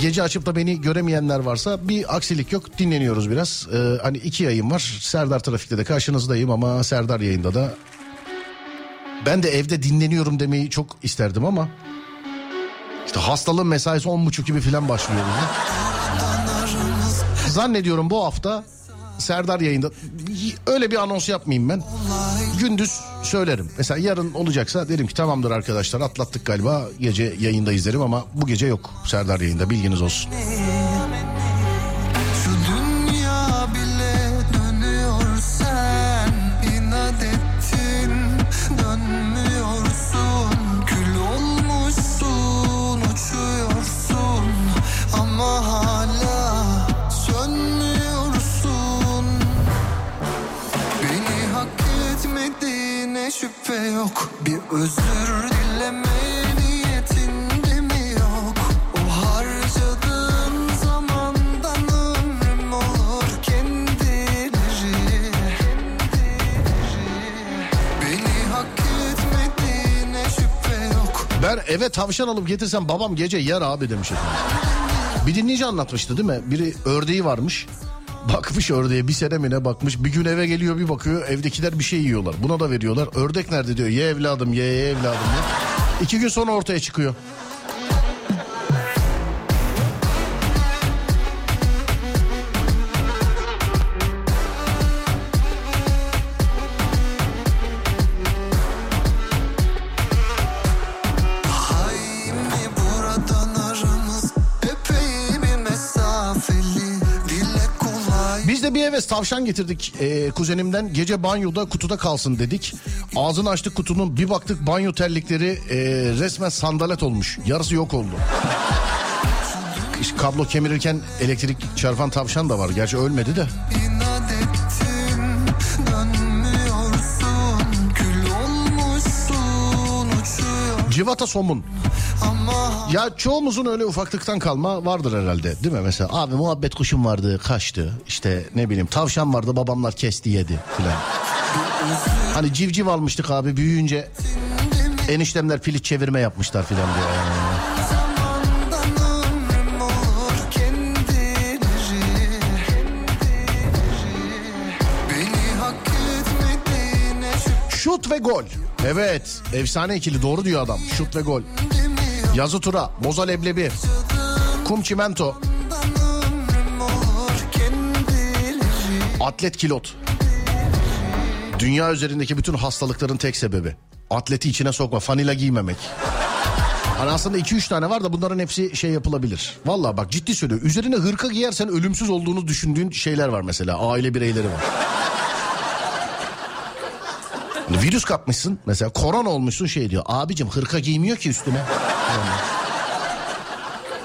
Gece açıp da beni göremeyenler varsa bir aksilik yok dinleniyoruz biraz. Ee, hani iki yayın var Serdar Trafik'te de karşınızdayım ama Serdar yayında da ben de evde dinleniyorum demeyi çok isterdim ama işte hastalığın mesaisi on buçuk gibi falan başlıyor. bizim. Zannediyorum bu hafta Serdar yayında öyle bir anons yapmayayım ben. Gündüz söylerim. Mesela yarın olacaksa derim ki tamamdır arkadaşlar atlattık galiba gece yayında izlerim ama bu gece yok Serdar yayında bilginiz olsun.
Şüphe yok Bir özür dileme niyetinde mi yok O harcadığın zamandan ömrüm olur kendileri Beni hak etmediğine şüphe yok
Ben eve tavşan alıp getirsem babam gece yer abi demiş efendim. Bir dinleyici anlatmıştı değil mi? Biri ördeği varmış. Bakmış ördeğe bir sene mi ne bakmış. Bir gün eve geliyor bir bakıyor evdekiler bir şey yiyorlar. Buna da veriyorlar. Ördek nerede diyor. Ye evladım ye, ye evladım ye. İki gün sonra ortaya çıkıyor.
Bir
eve tavşan getirdik ee, kuzenimden. Gece banyoda kutuda kalsın dedik. Ağzını açtık kutunun bir baktık banyo terlikleri ee, resmen sandalet olmuş. Yarısı yok oldu. Kablo kemirirken elektrik çarpan tavşan da var. Gerçi ölmedi de. Civata somun. Ya çoğumuzun öyle ufaklıktan kalma vardır herhalde değil mi? Mesela abi muhabbet kuşum vardı kaçtı. İşte ne bileyim tavşan vardı babamlar kesti yedi filan. Hani civciv almıştık abi büyüyünce eniştemler pilit çevirme yapmışlar filan
etmediğine
Şut ve gol. Evet efsane ikili doğru diyor adam. Şut ve gol. Yazı tura, boza leblebi, kum çimento, atlet kilot. Dünya üzerindeki bütün hastalıkların tek sebebi. Atleti içine sokma, fanila giymemek. Hani aslında 2-3 tane var da bunların hepsi şey yapılabilir. Vallahi bak ciddi söylüyorum. Üzerine hırka giyersen ölümsüz olduğunu düşündüğün şeyler var mesela. Aile bireyleri var. Hani virüs kapmışsın mesela korona olmuşsun şey diyor. Abicim hırka giymiyor ki üstüne.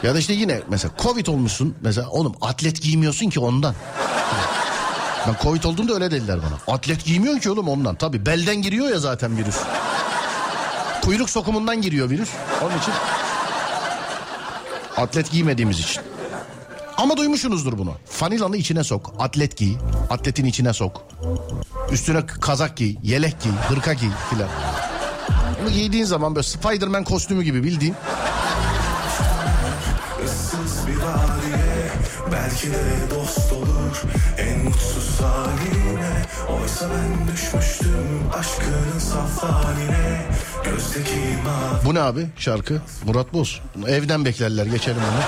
Ya da işte yine mesela covid olmuşsun. Mesela oğlum atlet giymiyorsun ki ondan. Ben covid olduğumda öyle dediler bana. Atlet giymiyorsun ki oğlum ondan. Tabii belden giriyor ya zaten virüs. Kuyruk sokumundan giriyor virüs. Onun için atlet giymediğimiz için. Ama duymuşsunuzdur bunu. Fanilanı içine sok. Atlet giy. Atletin içine sok. Üstüne kazak giy. Yelek giy. Hırka giy filan. Bunu giydiğin zaman böyle Spider-Man kostümü gibi bildiğin
Issız bir haliye Belki de dost olur En mutsuz haline Oysa ben düşmüştüm Aşkının saf haline Gözdeki mavi
Bu ne abi şarkı? Murat Boz. Evden beklerler geçelim onu.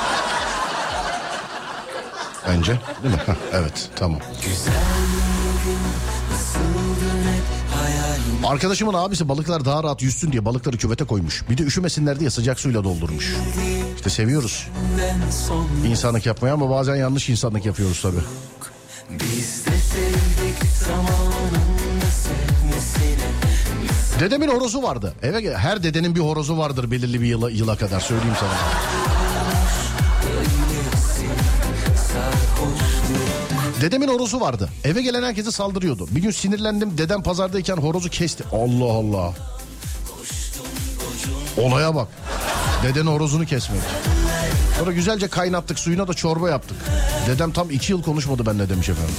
Bence değil mi? Evet tamam. Arkadaşımın abisi balıklar daha rahat yüzsün diye balıkları küvete koymuş. Bir de üşümesinler diye sıcak suyla doldurmuş. İşte seviyoruz insanlık yapmayı ama bazen yanlış insanlık yapıyoruz tabii.
Biz de sevdik
Dedemin horozu vardı. Eve her dedenin bir horozu vardır belirli bir yıla, yıla kadar söyleyeyim sana. Dedemin horozu vardı. Eve gelen herkese saldırıyordu. Bir gün sinirlendim. Dedem pazardayken horozu kesti. Allah Allah. Olaya bak. Dedenin horozunu kesmek. Sonra güzelce kaynattık. Suyuna da çorba yaptık. Dedem tam iki yıl konuşmadı benimle demiş efendim.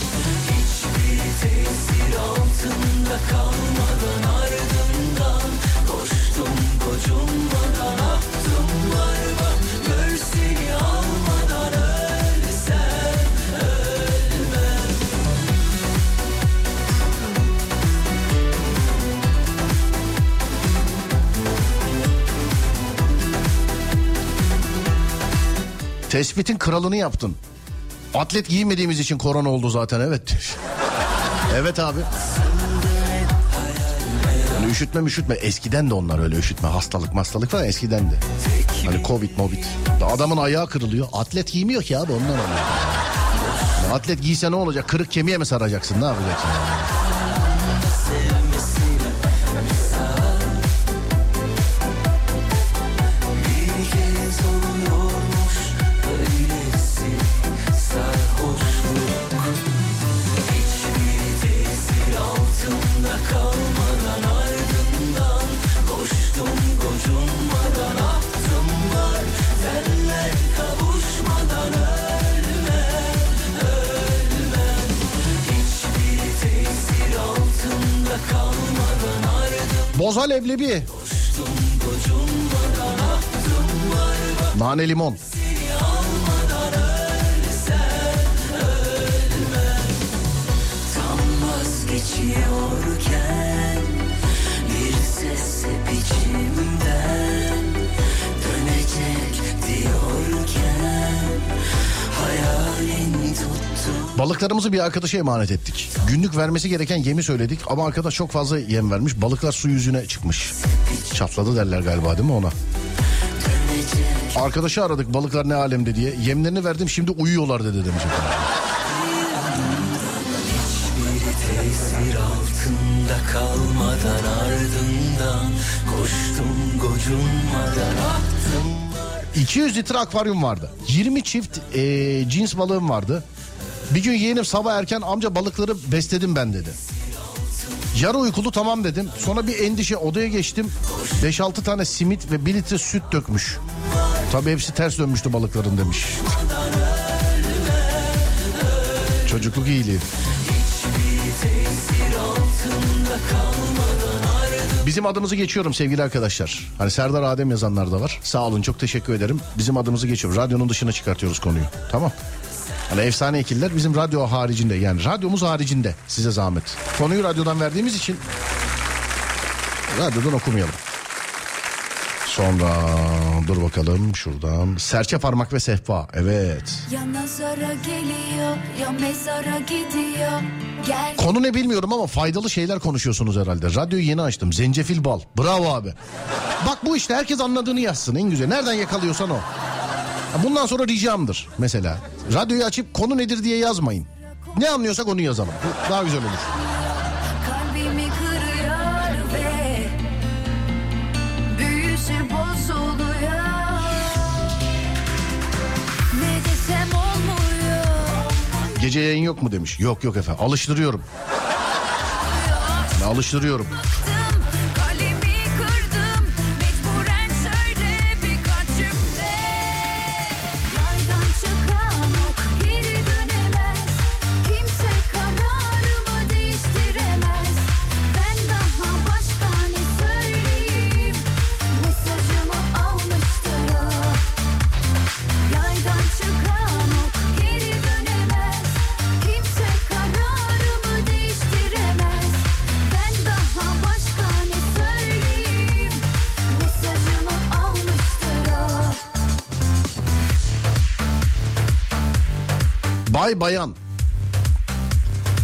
Tespitin kralını yaptın. Atlet giymediğimiz için korona oldu zaten evet. evet abi. Hani üşütme üşütme eskiden de onlar öyle üşütme hastalık hastalık falan eskiden de. Hani covid movid. Adamın ayağı kırılıyor. Atlet giymiyor ki abi ondan oluyor. Ya Atlet giyse ne olacak? Kırık kemiğe mi saracaksın? Ne yapacaksın? Boza leblebi. Nane limon. Balıklarımızı bir arkadaşa emanet ettik. Günlük vermesi gereken yemi söyledik ama arkadaş çok fazla yem vermiş. Balıklar su yüzüne çıkmış. Çatladı derler galiba değil mi ona? Arkadaşı aradık balıklar ne alemde diye. Yemlerini verdim şimdi uyuyorlar dedi demiş.
tesir altında kalmadan ardından Koştum gocunmadan attım
200 litre akvaryum vardı. 20 çift eee, cins balığım vardı. Bir gün yeğenim sabah erken amca balıkları besledim ben dedi. Yarı uykulu tamam dedim. Sonra bir endişe odaya geçtim. 5-6 tane simit ve 1 litre süt dökmüş. Tabii hepsi ters dönmüştü balıkların demiş. Çocukluk iyiliği. Bizim adımızı geçiyorum sevgili arkadaşlar. Hani Serdar Adem yazanlar da var. Sağ olun çok teşekkür ederim. Bizim adımızı geçiyorum. Radyonun dışına çıkartıyoruz konuyu. Tamam. Hani efsane ekiller bizim radyo haricinde yani radyomuz haricinde size zahmet. Konuyu radyodan verdiğimiz için radyodan okumayalım. Sonra dur bakalım şuradan. Serçe parmak ve sehpa. Evet.
Ya nazara geliyor ya mezara gidiyor. Gel
Konu ne bilmiyorum ama faydalı şeyler konuşuyorsunuz herhalde. Radyoyu yeni açtım. Zencefil bal. Bravo abi. Bak bu işte herkes anladığını yazsın en güzel. Nereden yakalıyorsan o. Bundan sonra ricamdır mesela. Radyoyu açıp konu nedir diye yazmayın. Ne anlıyorsak onu yazalım. Bu daha güzel olur. Gece yayın yok mu demiş. Yok yok efendim. Alıştırıyorum. Ben alıştırıyorum. Bay bayan.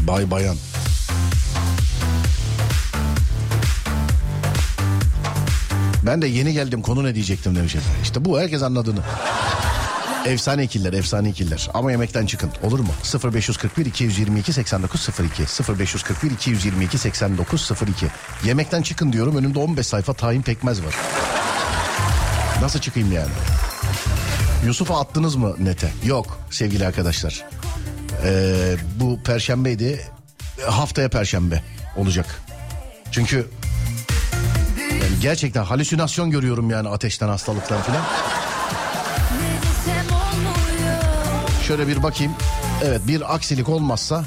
Bay bayan. Ben de yeni geldim konu ne diyecektim demiş efendim. İşte bu herkes anladığını. Efsane ikiller, efsane ikiller. Ama yemekten çıkın. Olur mu? 0541 222 8902 0541 222 8902 Yemekten çıkın diyorum. Önümde 15 sayfa tahin pekmez var. Nasıl çıkayım yani? Yusuf'a attınız mı nete? Yok sevgili arkadaşlar. Ee, bu perşembeydi. Haftaya perşembe olacak. Çünkü yani gerçekten halüsinasyon görüyorum yani ateşten hastalıktan filan. Şöyle bir bakayım. Evet bir aksilik olmazsa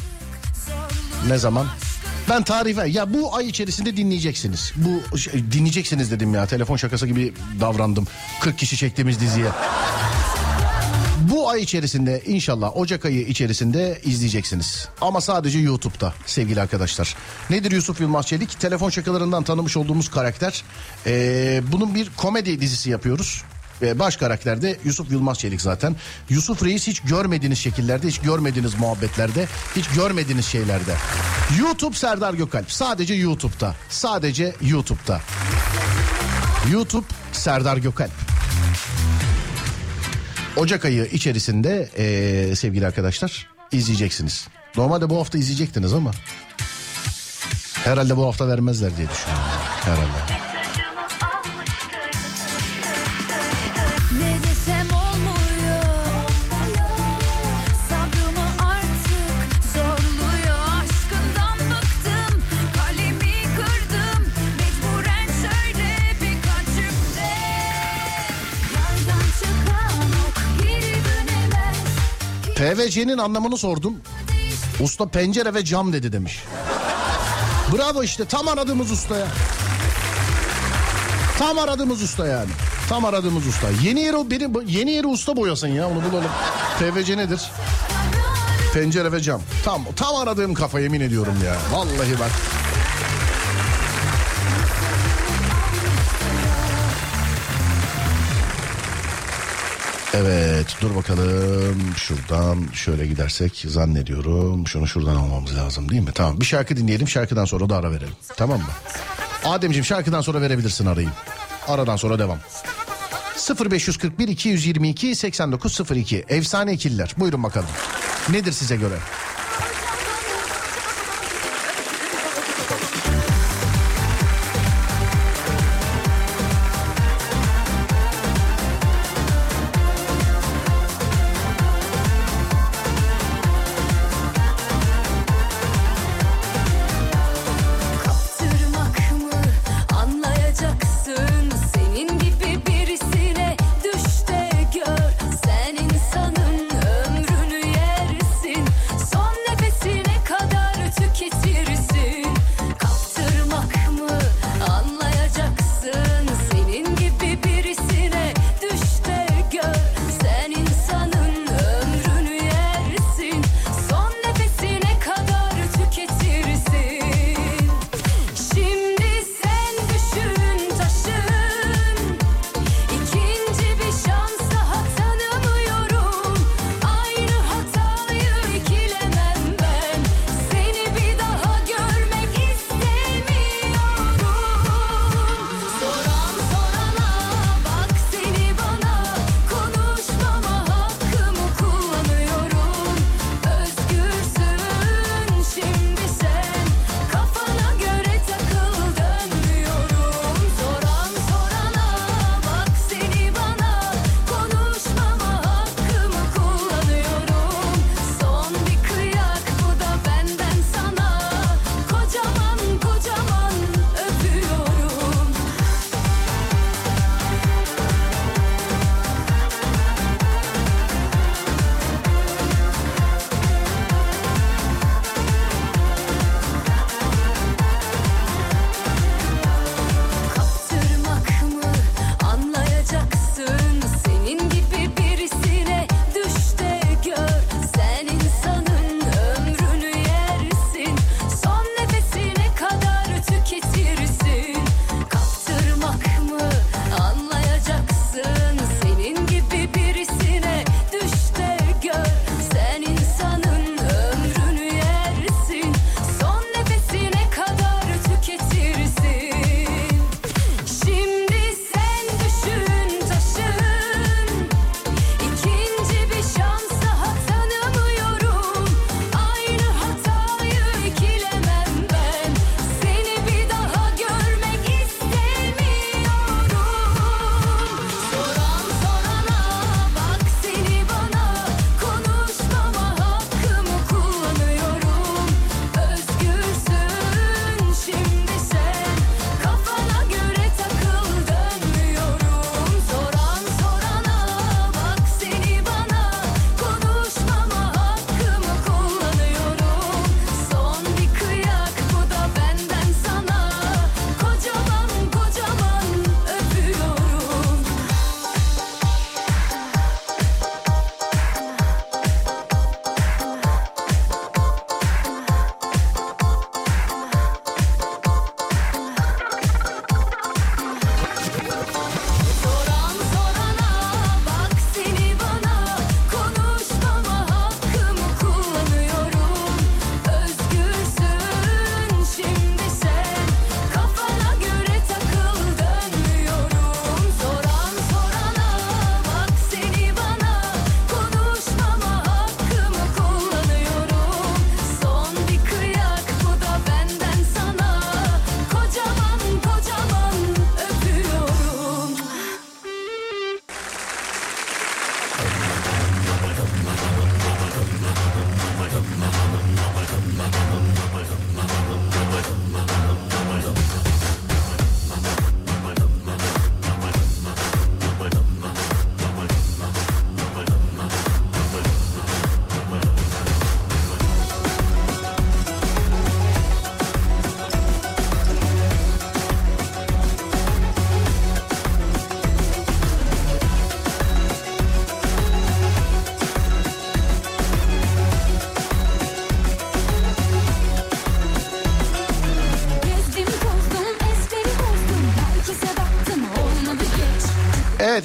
ne zaman? Ben tarife ya bu ay içerisinde dinleyeceksiniz. Bu şey, dinleyeceksiniz dedim ya telefon şakası gibi davrandım. 40 kişi çektiğimiz diziye. Bu ay içerisinde inşallah Ocak ayı içerisinde izleyeceksiniz. Ama sadece YouTube'da sevgili arkadaşlar. Nedir Yusuf Yılmaz Çelik? Telefon şakalarından tanımış olduğumuz karakter. Ee, bunun bir komedi dizisi yapıyoruz. Baş karakter de Yusuf Yılmaz Çelik zaten. Yusuf Reis hiç görmediğiniz şekillerde, hiç görmediğiniz muhabbetlerde, hiç görmediğiniz şeylerde. YouTube Serdar Gökalp. Sadece YouTube'da. Sadece YouTube'da. YouTube Serdar Gökalp. Ocak ayı içerisinde eee, sevgili arkadaşlar izleyeceksiniz. Normalde bu hafta izleyecektiniz ama herhalde bu hafta vermezler diye düşünüyorum. Herhalde. PVC'nin anlamını sordum. Usta pencere ve cam dedi demiş. Bravo işte tam aradığımız usta ya. Tam aradığımız usta yani. Tam aradığımız usta. Yeni yeri benim yeni yeri usta boyasın ya onu bulalım. PVC nedir? Pencere ve cam. Tam tam aradığım kafa yemin ediyorum ya. Vallahi bak. Evet dur bakalım şuradan şöyle gidersek zannediyorum şunu şuradan almamız lazım değil mi? Tamam bir şarkı dinleyelim şarkıdan sonra da ara verelim tamam mı? Ademciğim şarkıdan sonra verebilirsin arayı. Aradan sonra devam. 0541 222 8902 Efsane ikililer buyurun bakalım. Nedir size göre?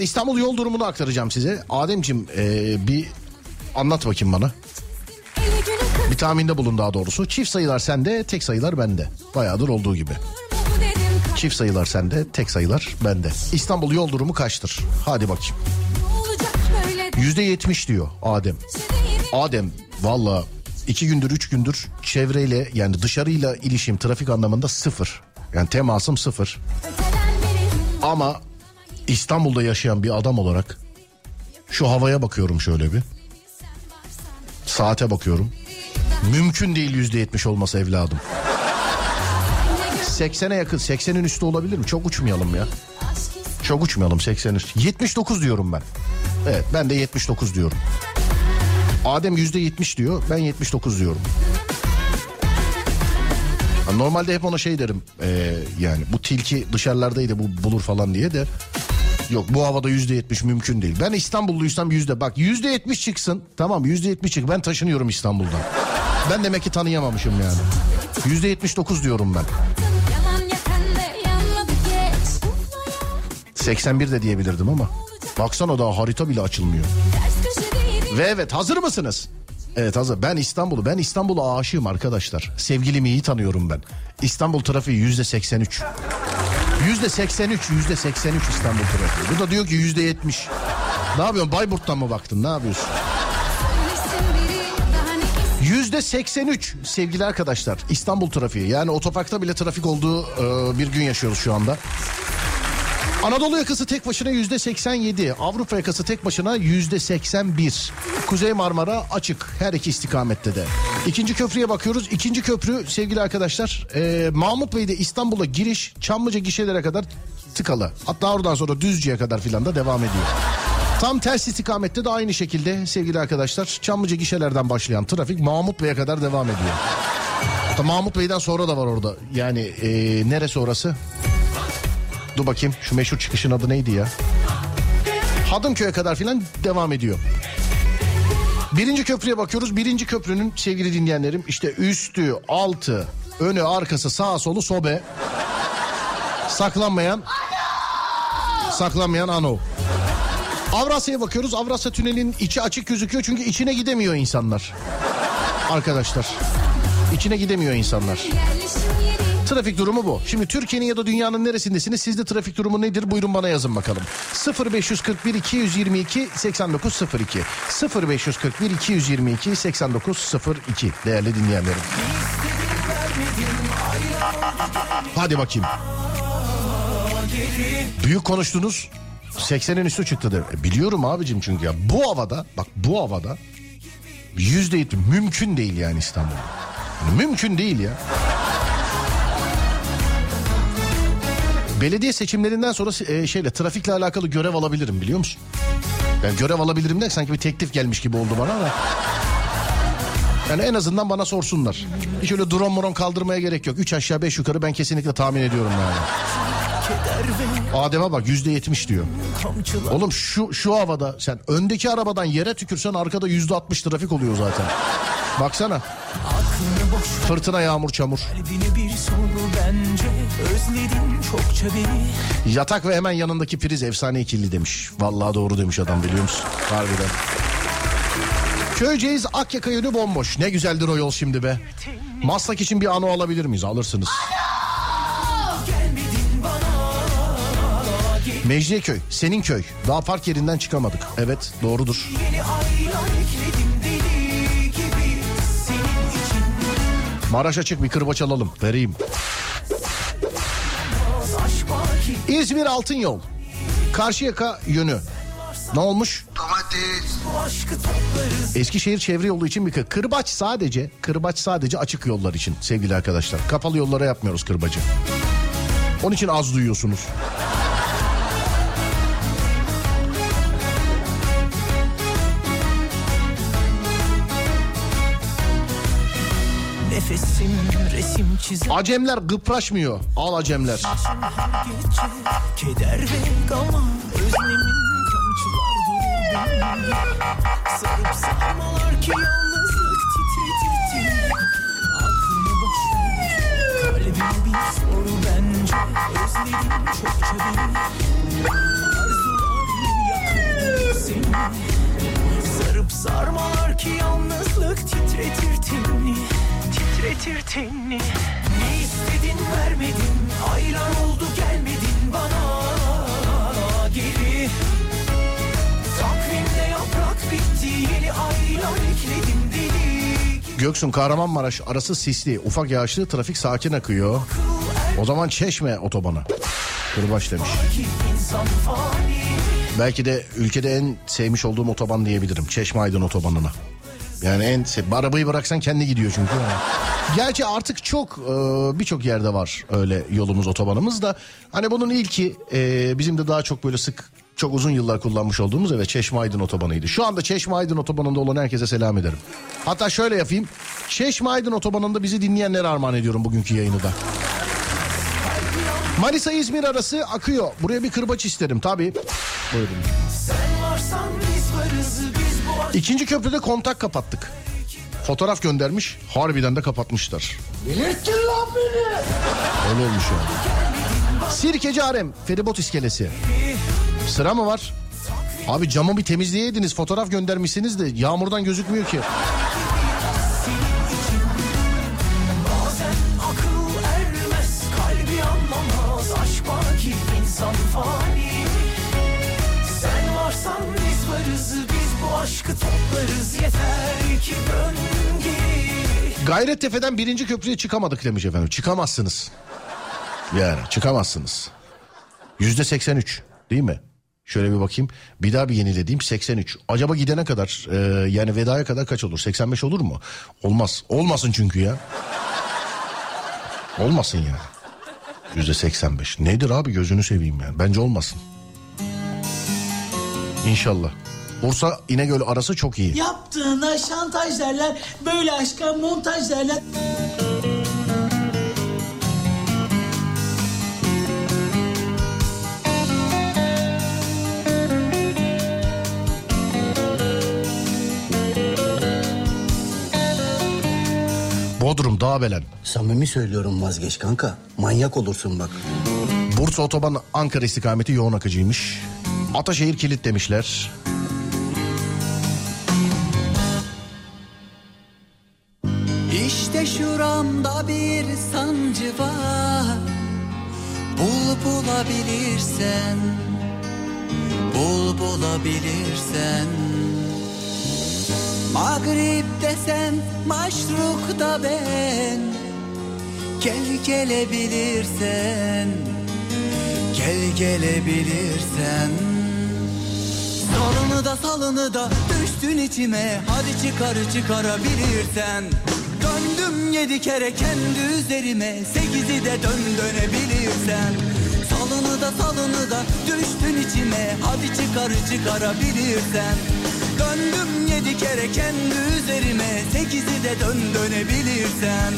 Evet İstanbul yol durumunu aktaracağım size. Ademciğim ee, bir anlat bakayım bana. Bir tahminde bulun daha doğrusu. Çift sayılar sende, tek sayılar bende. Bayağıdır olduğu gibi. Çift sayılar sende, tek sayılar bende. İstanbul yol durumu kaçtır? Hadi bakayım. Yüzde yetmiş diyor Adem. Adem valla iki gündür üç gündür çevreyle yani dışarıyla ilişim trafik anlamında sıfır. Yani temasım sıfır. Ama İstanbul'da yaşayan bir adam olarak şu havaya bakıyorum şöyle bir. Saate bakıyorum. Mümkün değil yüzde yetmiş olması evladım. 80'e yakın 80'in üstü olabilir mi? Çok uçmayalım ya. Çok uçmayalım 80 üstü. 79 diyorum ben. Evet ben de 79 diyorum. Adem %70 diyor ben 79 diyorum. Normalde hep ona şey derim ee, yani bu tilki dışarılardaydı bu bulur falan diye de yok bu havada yüzde yetmiş mümkün değil. Ben İstanbulluysam yüzde bak yüzde yetmiş çıksın tamam yüzde yetmiş çık ben taşınıyorum İstanbul'dan. Ben demek ki tanıyamamışım yani. Yüzde yetmiş dokuz diyorum ben.
Yalan yakan da yanmadı geç
81 de diyebilirdim ama. Baksana daha harita bile açılmıyor. Ve evet hazır mısınız? Evet hazır. Ben İstanbul'u, ben İstanbul'a aşığım arkadaşlar. Sevgilimi iyi tanıyorum ben. İstanbul trafiği yüzde 83. Yüzde 83, yüzde 83 İstanbul trafiği. Bu da diyor ki yüzde 70. Ne yapıyorsun? Bayburt'tan mı baktın? Ne yapıyorsun? Yüzde 83 sevgili arkadaşlar İstanbul trafiği. Yani otoparkta bile trafik olduğu e, bir gün yaşıyoruz şu anda. Anadolu yakası tek başına yüzde 87. Avrupa yakası tek başına yüzde 81. Kuzey Marmara açık her iki istikamette de. İkinci köprüye bakıyoruz. İkinci köprü sevgili arkadaşlar e, Mahmut Bey'de İstanbul'a giriş Çamlıca gişelere kadar tıkalı. Hatta oradan sonra Düzce'ye kadar filan da devam ediyor. Tam ters istikamette de aynı şekilde sevgili arkadaşlar Çamlıca gişelerden başlayan trafik Mahmut Bey'e kadar devam ediyor. Hatta Mahmut Bey'den sonra da var orada. Yani e, neresi orası? Dur bakayım şu meşhur çıkışın adı neydi ya? Hadımköy'e kadar filan devam ediyor. Birinci köprüye bakıyoruz. Birinci köprünün sevgili dinleyenlerim işte üstü, altı, önü, arkası, sağa, solu, sobe. Saklanmayan saklanmayan ano. Avrasya'ya bakıyoruz. Avrasya Tüneli'nin içi açık gözüküyor çünkü içine gidemiyor insanlar. Arkadaşlar. içine gidemiyor insanlar.
yerleşim
Trafik durumu bu. Şimdi Türkiye'nin ya da dünyanın neresindesiniz? Sizde trafik durumu nedir? Buyurun bana yazın bakalım. 0541 222 8902 0541 222 8902 değerli dinleyenlerim. Hadi bakayım. Büyük konuştunuz. 80'in üstü çıktı der. E, biliyorum abicim çünkü ya bu havada bak bu havada yüzde mümkün değil yani İstanbul'da. Yani mümkün değil ya. Belediye seçimlerinden sonra e, şeyle trafikle alakalı görev alabilirim biliyor musun? Yani görev alabilirim de sanki bir teklif gelmiş gibi oldu bana ama. Yani en azından bana sorsunlar. Hiç öyle drone moron kaldırmaya gerek yok. Üç aşağı beş yukarı ben kesinlikle tahmin ediyorum yani. Adem'e bak yüzde yetmiş diyor. Oğlum şu şu havada sen öndeki arabadan yere tükürsen arkada yüzde altmış trafik oluyor zaten. Baksana. Fırtına yağmur çamur. Yatak ve hemen yanındaki priz efsane ikili demiş. Vallahi doğru demiş adam biliyor musun? Harbiden. Köyceğiz Akyaka yönü bomboş. Ne güzeldir o yol şimdi be. Maslak için bir ano alabilir miyiz? Alırsınız. Mecidiyeköy, senin köy. Daha park yerinden çıkamadık. Evet, doğrudur.
Yeni
Maraş açık bir kırbaç alalım. Vereyim. İzmir Altın Yol. Karşıyaka yönü. Ne olmuş?
Toplarız
Eskişehir çevre yolu için bir kır. Kırbaç sadece, kırbaç sadece açık yollar için sevgili arkadaşlar. Kapalı yollara yapmıyoruz kırbacı. Onun için az duyuyorsunuz. Acemler gıpraşmıyor. Al acemler.
Keder ve gama Özlemin kamçılar durur Sarıp sarmalar ki yalnızlık titretirdi Aklını boş ver Kalbine bir soru bence. Özledim çokça beni. Arzular Sarıp sarmalar ki yalnızlık titretir tenini Titretir tenini Ne istedin vermedin Aylar oldu gelmedin bana Geri Takvimde yaprak bitti Yeni aylar ekledim deli
Göksun Kahramanmaraş arası sisli. Ufak yağışlı trafik sakin akıyor. O zaman Çeşme otobanı. Kırbaç demiş. Belki de ülkede en sevmiş olduğum otoban diyebilirim. Çeşme Aydın otobanına. Yani en arabayı bıraksan kendi gidiyor çünkü. Gerçi artık çok e, birçok yerde var öyle yolumuz otobanımız da. Hani bunun ilki e, bizim de daha çok böyle sık çok uzun yıllar kullanmış olduğumuz evet Çeşme Aydın otobanıydı. Şu anda Çeşme Aydın otobanında olan herkese selam ederim. Hatta şöyle yapayım. Çeşme Aydın otobanında bizi dinleyenlere armağan ediyorum bugünkü yayını da. Manisa İzmir arası akıyor. Buraya bir kırbaç isterim tabii. Buyurun.
Sen varsan biz varız Biz bu aşk
İkinci köprüde kontak kapattık. Fotoğraf göndermiş. Harbiden de kapatmışlar.
Delirttin lan beni.
Öyle olmuş yani. Sirkeci Arem. Feribot iskelesi. Sıra mı var? Abi camı bir temizleyeydiniz. Fotoğraf göndermişsiniz de yağmurdan gözükmüyor ki.
Aşkı toplarız Yeter ki dön geri
Gayrettepe'den birinci köprüye çıkamadık demiş efendim. Çıkamazsınız. Yani çıkamazsınız. Yüzde 83 değil mi? Şöyle bir bakayım. Bir daha bir yenilediğim 83. Acaba gidene kadar e, yani vedaya kadar kaç olur? 85 olur mu? Olmaz. Olmasın çünkü ya. Olmasın ya. Yüzde 85. Nedir abi gözünü seveyim yani. Bence olmasın. İnşallah. Bursa İnegöl arası çok iyi.
Yaptığına şantaj derler. Böyle aşka montaj derler.
Bodrum Dağbelen.
Samimi söylüyorum vazgeç kanka. Manyak olursun bak.
Bursa Otoban Ankara istikameti yoğun akıcıymış. Ataşehir kilit demişler.
Var. Bul bulabilirsen Bul bulabilirsen. Mağrip desen maşruk da ben. Gel gelebilirsen Gel gelebilirsen. Salını da salını da düştün içime. Hadi çıkar çıkarabilirsen Döndüm yedi kere kendi üzerime. Sekizi de dön dönebilirsen Salını da salını da düştün içime. Hadi çıkar çıkarabilirsen Döndüm yedi kere kendi üzerime. Sekizi de dön dönebilirsen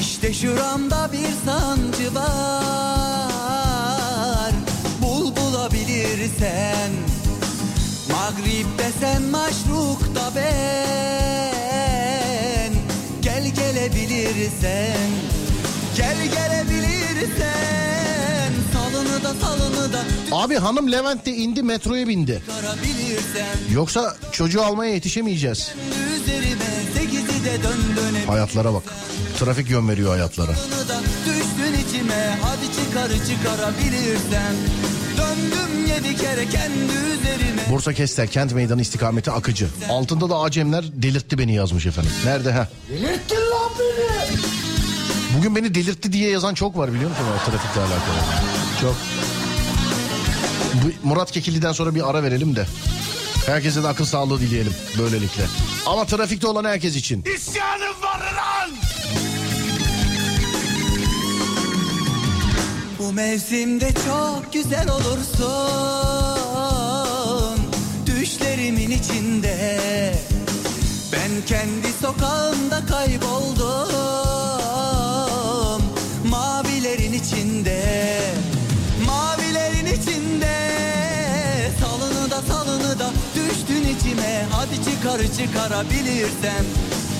İşte şuramda bir sancı var. Bul bulabilirsen Mağrip desen maşruk da ben Gel gelebilirsen Gel gelebilirsen Salını da salını da
Abi hanım Levent'te indi metroya bindi. Yoksa çocuğu almaya yetişemeyeceğiz. Hayatlara bak. Trafik yön veriyor hayatlara.
Düştün içime Hadi çıkar çıkarabilirsen
Bursa Kestel kent meydanı istikameti akıcı. Altında da Acemler delirtti beni yazmış efendim. Nerede ha?
Delirttin lan beni.
Bugün beni delirtti diye yazan çok var biliyor musun o trafikle alakalı. Çok. Bu Murat Kekilli'den sonra bir ara verelim de. Herkese de akıl sağlığı dileyelim böylelikle. Ama trafikte olan herkes için.
İsyanım var
Bu mevsimde çok güzel olursun. Düşlerimin içinde. Ben kendi sokağımda kayboldum. Mavilerin içinde. Mavilerin içinde. Salını da salını da düştün içime. Hadi çıkar çıkarabilirsen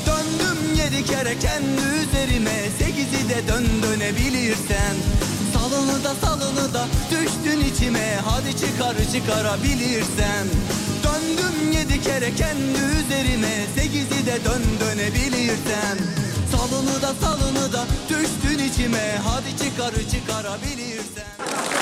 Döndüm yedi kere kendi üzerime. Sekizi de dön dönebilirsen Salını da salını da düştün içime. Hadi çıkar çıkarabilirsen Döndüm yedi kere kendi üzerime. Sekizi de dön dönebilirsen Salını da salını da düştün içime. Hadi çıkar çıkarabilirsen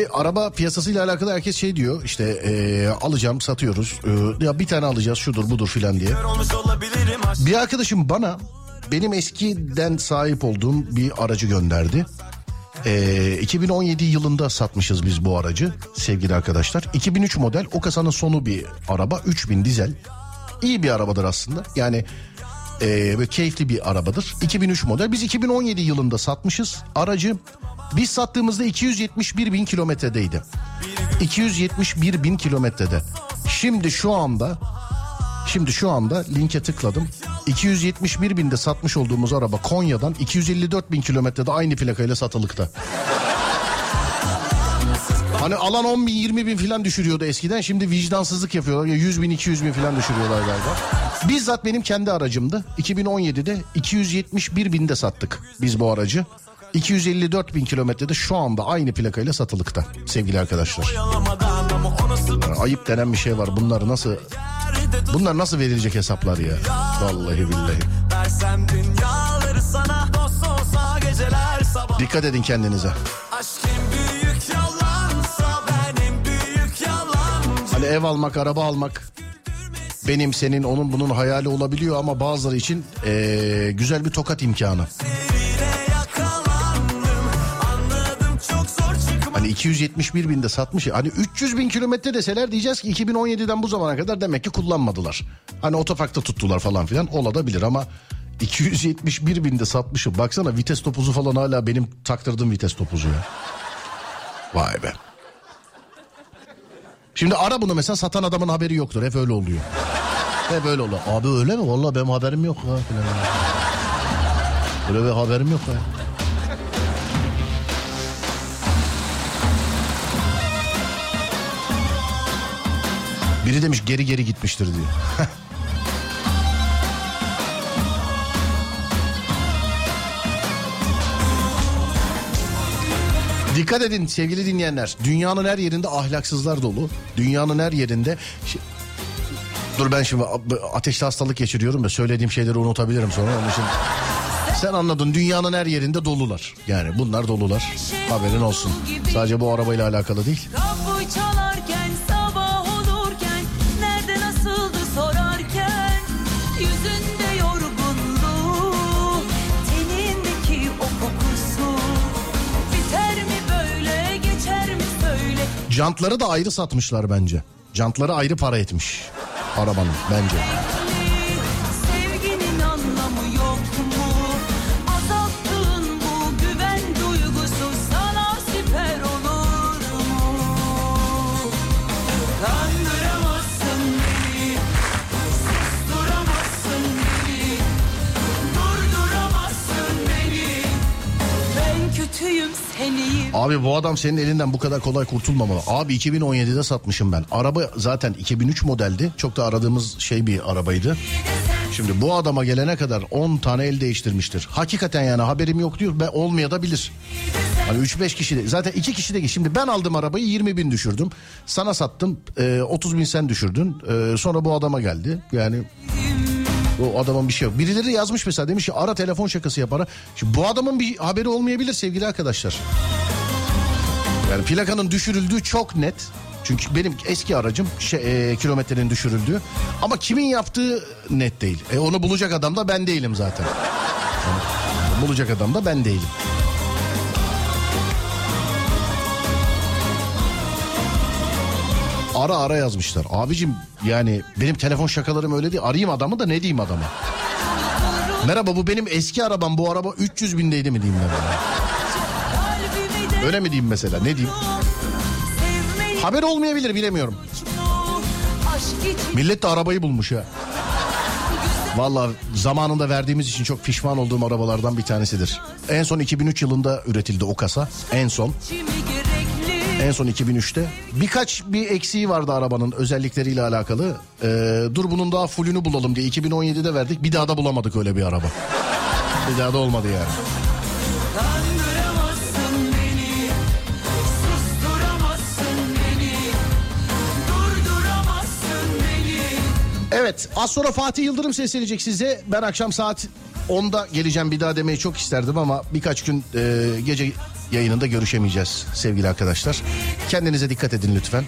Şimdi araba piyasasıyla alakalı herkes şey diyor işte eee, alacağım satıyoruz Eee, ya bir tane alacağız şudur budur filan diye. Bir arkadaşım bana benim eskiden sahip olduğum bir aracı gönderdi. Ee, 2017 yılında satmışız biz bu aracı sevgili arkadaşlar. 2003 model o kasanın sonu bir araba 3000 dizel. İyi bir arabadır aslında. Yani ee, böyle keyifli bir arabadır. 2003 model. Biz 2017 yılında satmışız aracı. Biz sattığımızda 271 bin kilometredeydi. 271 bin kilometrede. Şimdi şu anda Şimdi şu anda linke tıkladım. 271 binde satmış olduğumuz araba Konya'dan 254 bin kilometrede aynı plakayla satılıkta. Hani alan 10 bin 20 bin falan düşürüyordu eskiden. Şimdi vicdansızlık yapıyorlar. Ya 100 bin 200 bin falan düşürüyorlar galiba. Bizzat benim kendi aracımdı. 2017'de 271 binde sattık biz bu aracı. 254 bin kilometrede şu anda aynı plakayla satılıkta sevgili arkadaşlar. Ayıp denen bir şey var. Bunlar nasıl bunlar nasıl verilecek hesaplar ya? Vallahi billahi. Dikkat edin kendinize. Hani ev almak, araba almak benim, senin, onun, bunun hayali olabiliyor ama bazıları için eee, güzel bir tokat imkanı. Hani 271 binde satmış. Hani 300 bin kilometre deseler diyeceğiz ki 2017'den bu zamana kadar demek ki kullanmadılar. Hani otoparkta tuttular falan filan olabilir ama 271 binde satmışım. Baksana vites topuzu falan hala benim taktırdığım vites topuzu ya. Vay be. Şimdi ara bunu mesela satan adamın haberi yoktur. Hep öyle oluyor. Hep öyle oluyor. Abi öyle mi? Vallahi benim haberim yok. Ha. Böyle bir haberim yok. Ha. Biri demiş geri geri gitmiştir diye. Dikkat edin sevgili dinleyenler. Dünyanın her yerinde ahlaksızlar dolu. Dünyanın her yerinde... Dur ben şimdi ateşli hastalık geçiriyorum ve söylediğim şeyleri unutabilirim sonra. Onun için... Sen anladın dünyanın her yerinde dolular. Yani bunlar dolular. Haberin olsun. Sadece bu arabayla alakalı değil. Jantları da ayrı satmışlar bence. Jantları ayrı para etmiş. Arabanın bence. Abi bu adam senin elinden bu kadar kolay kurtulmamalı. Abi 2017'de satmışım ben. Araba zaten 2003 modeldi. Çok da aradığımız şey bir arabaydı. Şimdi bu adama gelene kadar 10 tane el değiştirmiştir. Hakikaten yani haberim yok diyor. Ben olmaya da bilir. Hani 3-5 kişi de zaten 2 kişi de şimdi ben aldım arabayı 20 bin düşürdüm. Sana sattım e, 30 bin sen düşürdün. E, sonra bu adama geldi. Yani o adamın bir şey yok. Birileri yazmış mesela demiş ki ara telefon şakası yapara. Şimdi bu adamın bir haberi olmayabilir sevgili arkadaşlar. Yani plakanın düşürüldüğü çok net. Çünkü benim eski aracım şey, e, kilometrenin düşürüldüğü. Ama kimin yaptığı net değil. E, onu bulacak adam da ben değilim zaten. Yani bulacak adam da ben değilim. Ara ara yazmışlar. Abicim yani benim telefon şakalarım öyle değil. Arayayım adamı da ne diyeyim adama? Merhaba bu benim eski arabam. Bu araba 300 bindeydi mi diyeyim ben? Öyle mi diyeyim mesela? Ne diyeyim? Haber olmayabilir bilemiyorum. Millet de arabayı bulmuş ya. Vallahi zamanında verdiğimiz için çok pişman olduğum arabalardan bir tanesidir. En son 2003 yılında üretildi o kasa. En son. En son 2003'te. Birkaç bir eksiği vardı arabanın özellikleriyle alakalı. Ee, dur bunun daha fullünü bulalım diye 2017'de verdik. Bir daha da bulamadık öyle bir araba. Bir daha da olmadı yani. Evet az sonra Fatih Yıldırım seslenecek size. Ben akşam saat 10'da geleceğim bir daha demeyi çok isterdim ama birkaç gün e, gece yayınında görüşemeyeceğiz sevgili arkadaşlar. Kendinize dikkat edin lütfen.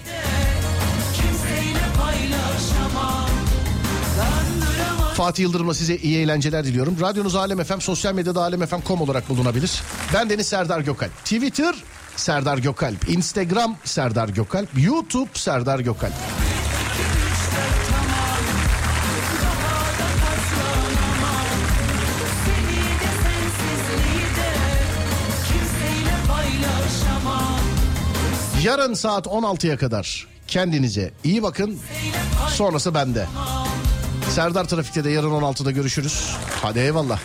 Fatih Yıldırım'la size iyi eğlenceler diliyorum. Radyonuz Alem FM, sosyal medyada alemfm.com olarak bulunabilir. Ben Deniz Serdar Gökalp. Twitter Serdar Gökalp. Instagram Serdar Gökalp. YouTube Serdar Gökalp. Yarın saat 16'ya kadar kendinize iyi bakın. Sonrası bende. Serdar Trafik'te de yarın 16'da görüşürüz. Hadi eyvallah.